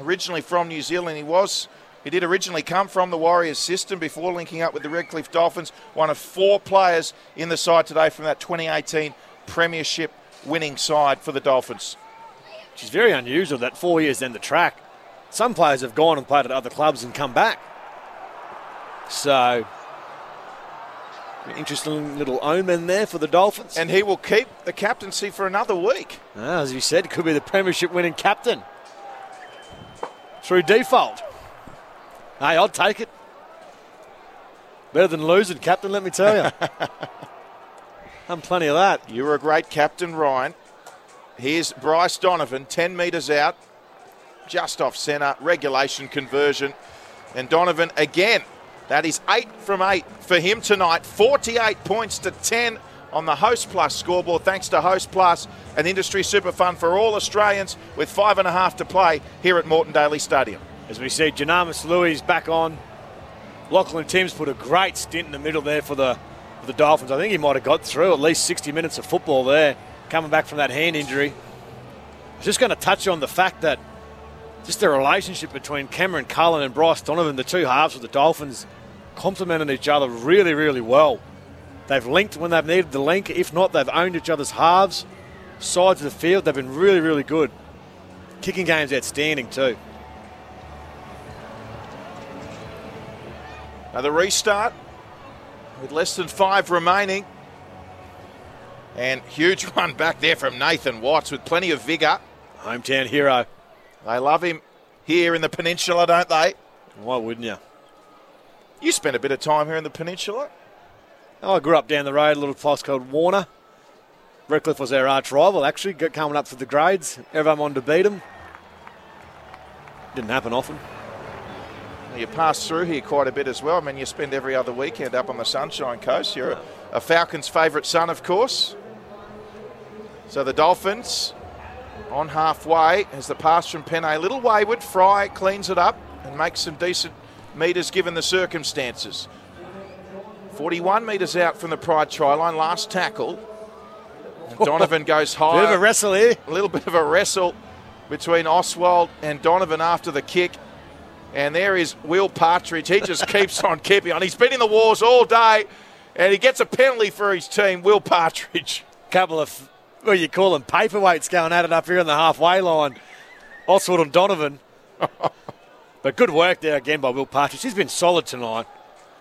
originally from New Zealand, he was. He did originally come from the Warriors system before linking up with the Redcliffe Dolphins. One of four players in the side today from that 2018 Premiership winning side for the Dolphins. Which is very unusual that four years down the track, some players have gone and played at other clubs and come back. So, interesting little omen there for the Dolphins. And he will keep the captaincy for another week. Ah, as you said, could be the premiership winning captain through default. Hey, I'd take it. Better than losing, captain, let me tell you. I'm plenty of that. You were a great captain, Ryan. Here's Bryce Donovan, 10 metres out, just off centre, regulation conversion. And Donovan again. That is eight from eight for him tonight. 48 points to 10 on the Host Plus scoreboard, thanks to Host Plus, an industry super fund for all Australians with five and a half to play here at Moreton Daily Stadium. As we see, Janamis Louis back on. Lachlan Timms put a great stint in the middle there for the, for the Dolphins. I think he might have got through at least 60 minutes of football there, coming back from that hand injury. I was just going to touch on the fact that just the relationship between Cameron Cullen and Bryce Donovan, the two halves of the Dolphins, complemented each other really, really well. They've linked when they've needed the link. If not, they've owned each other's halves, sides of the field. They've been really, really good. Kicking game's outstanding too. Now the restart with less than five remaining. And huge one back there from Nathan Watts with plenty of vigour. Hometown hero. They love him here in the peninsula, don't they? Why wouldn't you? You spent a bit of time here in the peninsula. I grew up down the road, a little place called Warner. Redcliffe was our arch rival, actually, coming up for the grades. Everyone wanted to beat them. Didn't happen often. You pass through here quite a bit as well. I mean, you spend every other weekend up on the Sunshine Coast. You're a, a Falcons' favourite son, of course. So the Dolphins on halfway as the pass from Pene a little wayward. Fry cleans it up and makes some decent metres given the circumstances. 41 metres out from the Pride try line, last tackle. Donovan goes high. Bit of a wrestle here. A little bit of a wrestle between Oswald and Donovan after the kick. And there is Will Partridge. He just keeps on keeping on. He's been in the wars all day, and he gets a penalty for his team, Will Partridge. Couple of, what do you call them, paperweights going at it up here on the halfway line. Oswald and Donovan. but good work there again by Will Partridge. He's been solid tonight.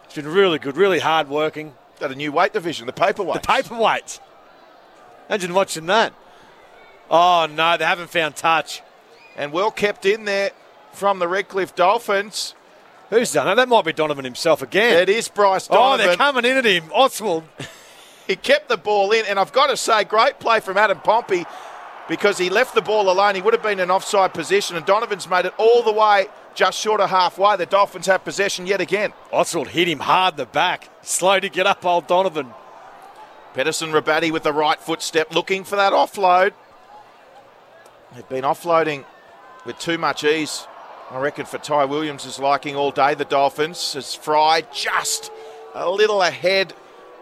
He's been really good, really hard working. At a new weight division, the paperweights. The paperweights. Imagine watching that. Oh, no, they haven't found touch. And well kept in there from the Redcliffe Dolphins. Who's done that? That might be Donovan himself again. It is Bryce Oh, they're coming in at him. Oswald. he kept the ball in, and I've got to say, great play from Adam Pompey because he left the ball alone. He would have been in an offside position, and Donovan's made it all the way just short of halfway. The Dolphins have possession yet again. Oswald hit him hard in the back. Slow to get up, old Donovan. Pedersen Rabatti with the right footstep looking for that offload. They've been offloading with too much ease, I reckon, for Ty Williams' is liking all day. The Dolphins as Fry just a little ahead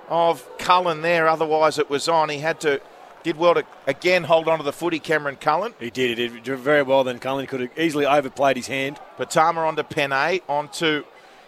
of Cullen there. Otherwise, it was on. He had to did well to again hold on to the footy. Cameron Cullen. He did. He did very well. Then Cullen could have easily overplayed his hand. Pitama onto Pene, onto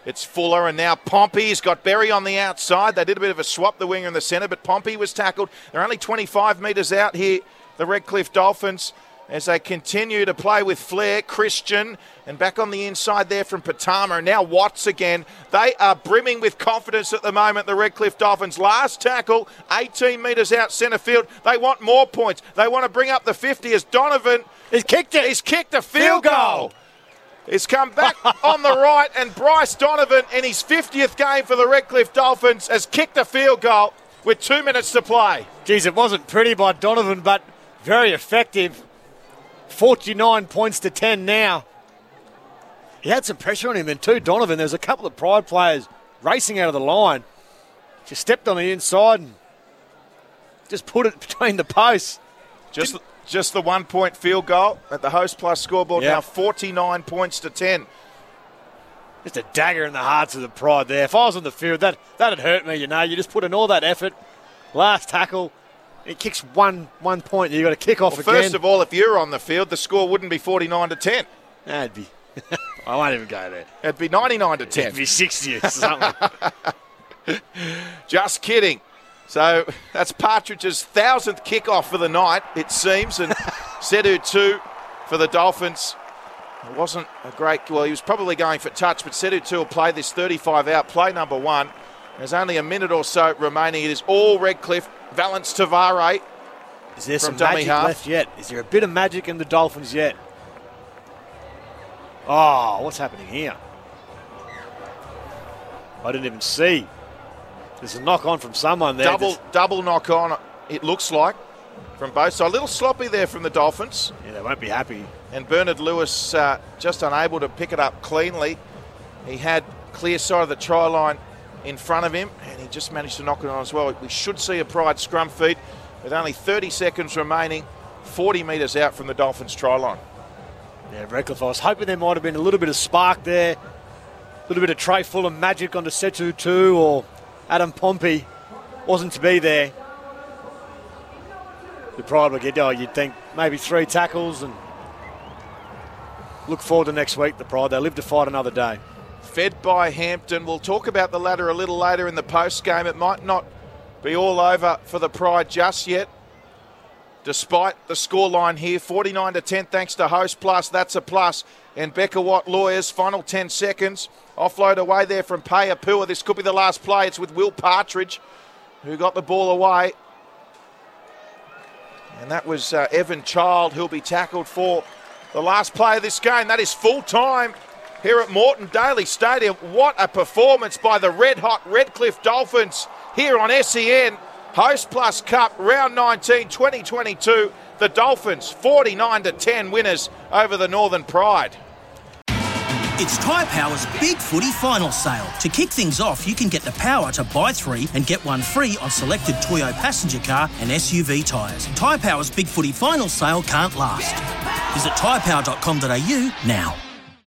it's Fuller, and now Pompey's got Berry on the outside. They did a bit of a swap, the winger in the centre, but Pompey was tackled. They're only 25 metres out here, the Redcliffe Dolphins, as they continue to play with flair. Christian, and back on the inside there from Pitama, and now Watts again. They are brimming with confidence at the moment, the Redcliffe Dolphins. Last tackle, 18 metres out centre field. They want more points. They want to bring up the 50 as Donovan. He's kicked it. He's kicked a field goal. He's come back on the right, and Bryce Donovan, in his 50th game for the Redcliffe Dolphins, has kicked a field goal with two minutes to play. Geez, it wasn't pretty by Donovan, but very effective. 49 points to 10 now. He had some pressure on him then too, Donovan. There's a couple of Pride players racing out of the line. Just stepped on the inside and just put it between the posts. Just, just the one point field goal at the host plus scoreboard Yep. now 49 points to 10. Just a dagger in the hearts of the Pride there. If I was on the field, that, that'd hurt me, you know. You just put in all that effort. Last tackle. It kicks one one point. You've got to kick off Well, again. first of all, if you're on the field, the score wouldn't be 49 to 10. That'd be. I won't even go there. It'd be 99 to 10. It'd be 60 or something. Just kidding. So that's Partridge's thousandth kickoff for the night, it seems, and Setu Tu for the Dolphins. It wasn't a great. Well, he was probably going for touch, but Setu Tu will play this 35 out. Play number one. There's only a minute or so remaining. It is all Redcliffe. Valynce Te Whare. Is there From some dummy magic half. left yet? Is there a bit of magic in the Dolphins yet? Oh, what's happening here? I didn't even see. There's a knock on from someone there. Double Just- double knock on. It looks like from both So A little sloppy there from the Dolphins. yeah, they won't be happy. and Bernard Lewis uh, just unable to pick it up cleanly. He had clear side of the try line in front of him, and he just managed to knock it on as well. We should see a Pride scrum feed with only 30 seconds remaining, 40 metres out from the Dolphins' try line. Yeah, Redcliffe. I was hoping there might have been a little bit of spark there, a little bit of Trai Fuller magic onto Setu Tu, or Adam Pompey. Wasn't to be there. The Pride will get. Oh, you'd think maybe three tackles and look forward to next week. The Pride. They live to fight another day. Fed by Hampton. We'll talk about the latter a little later in the post game. It might not be all over for the Pride just yet. Despite the scoreline here, 49 to 10, thanks to Host Plus. That's a plus. And Becca Watt Lawyers, final 10 seconds. Offload away there from Paya Pua. This could be the last play. It's with Will Partridge, who got the ball away. And that was uh, Evan Child, who'll be tackled for the last play of this game. That is full time here at Moreton Daily Stadium. What a performance by the red hot Redcliffe Dolphins here on SEN. Host Plus Cup, round 19, 2022. The Dolphins, 49 to 10 winners over the Northern Pride. It's Tyre Power's Big Footy Final Sale. To kick things off, you can get the power to buy three and get one free on selected Toyo passenger car and SUV tyres. Tyre Power's Big Footy Final Sale can't last. Visit tyrepower.com.au now.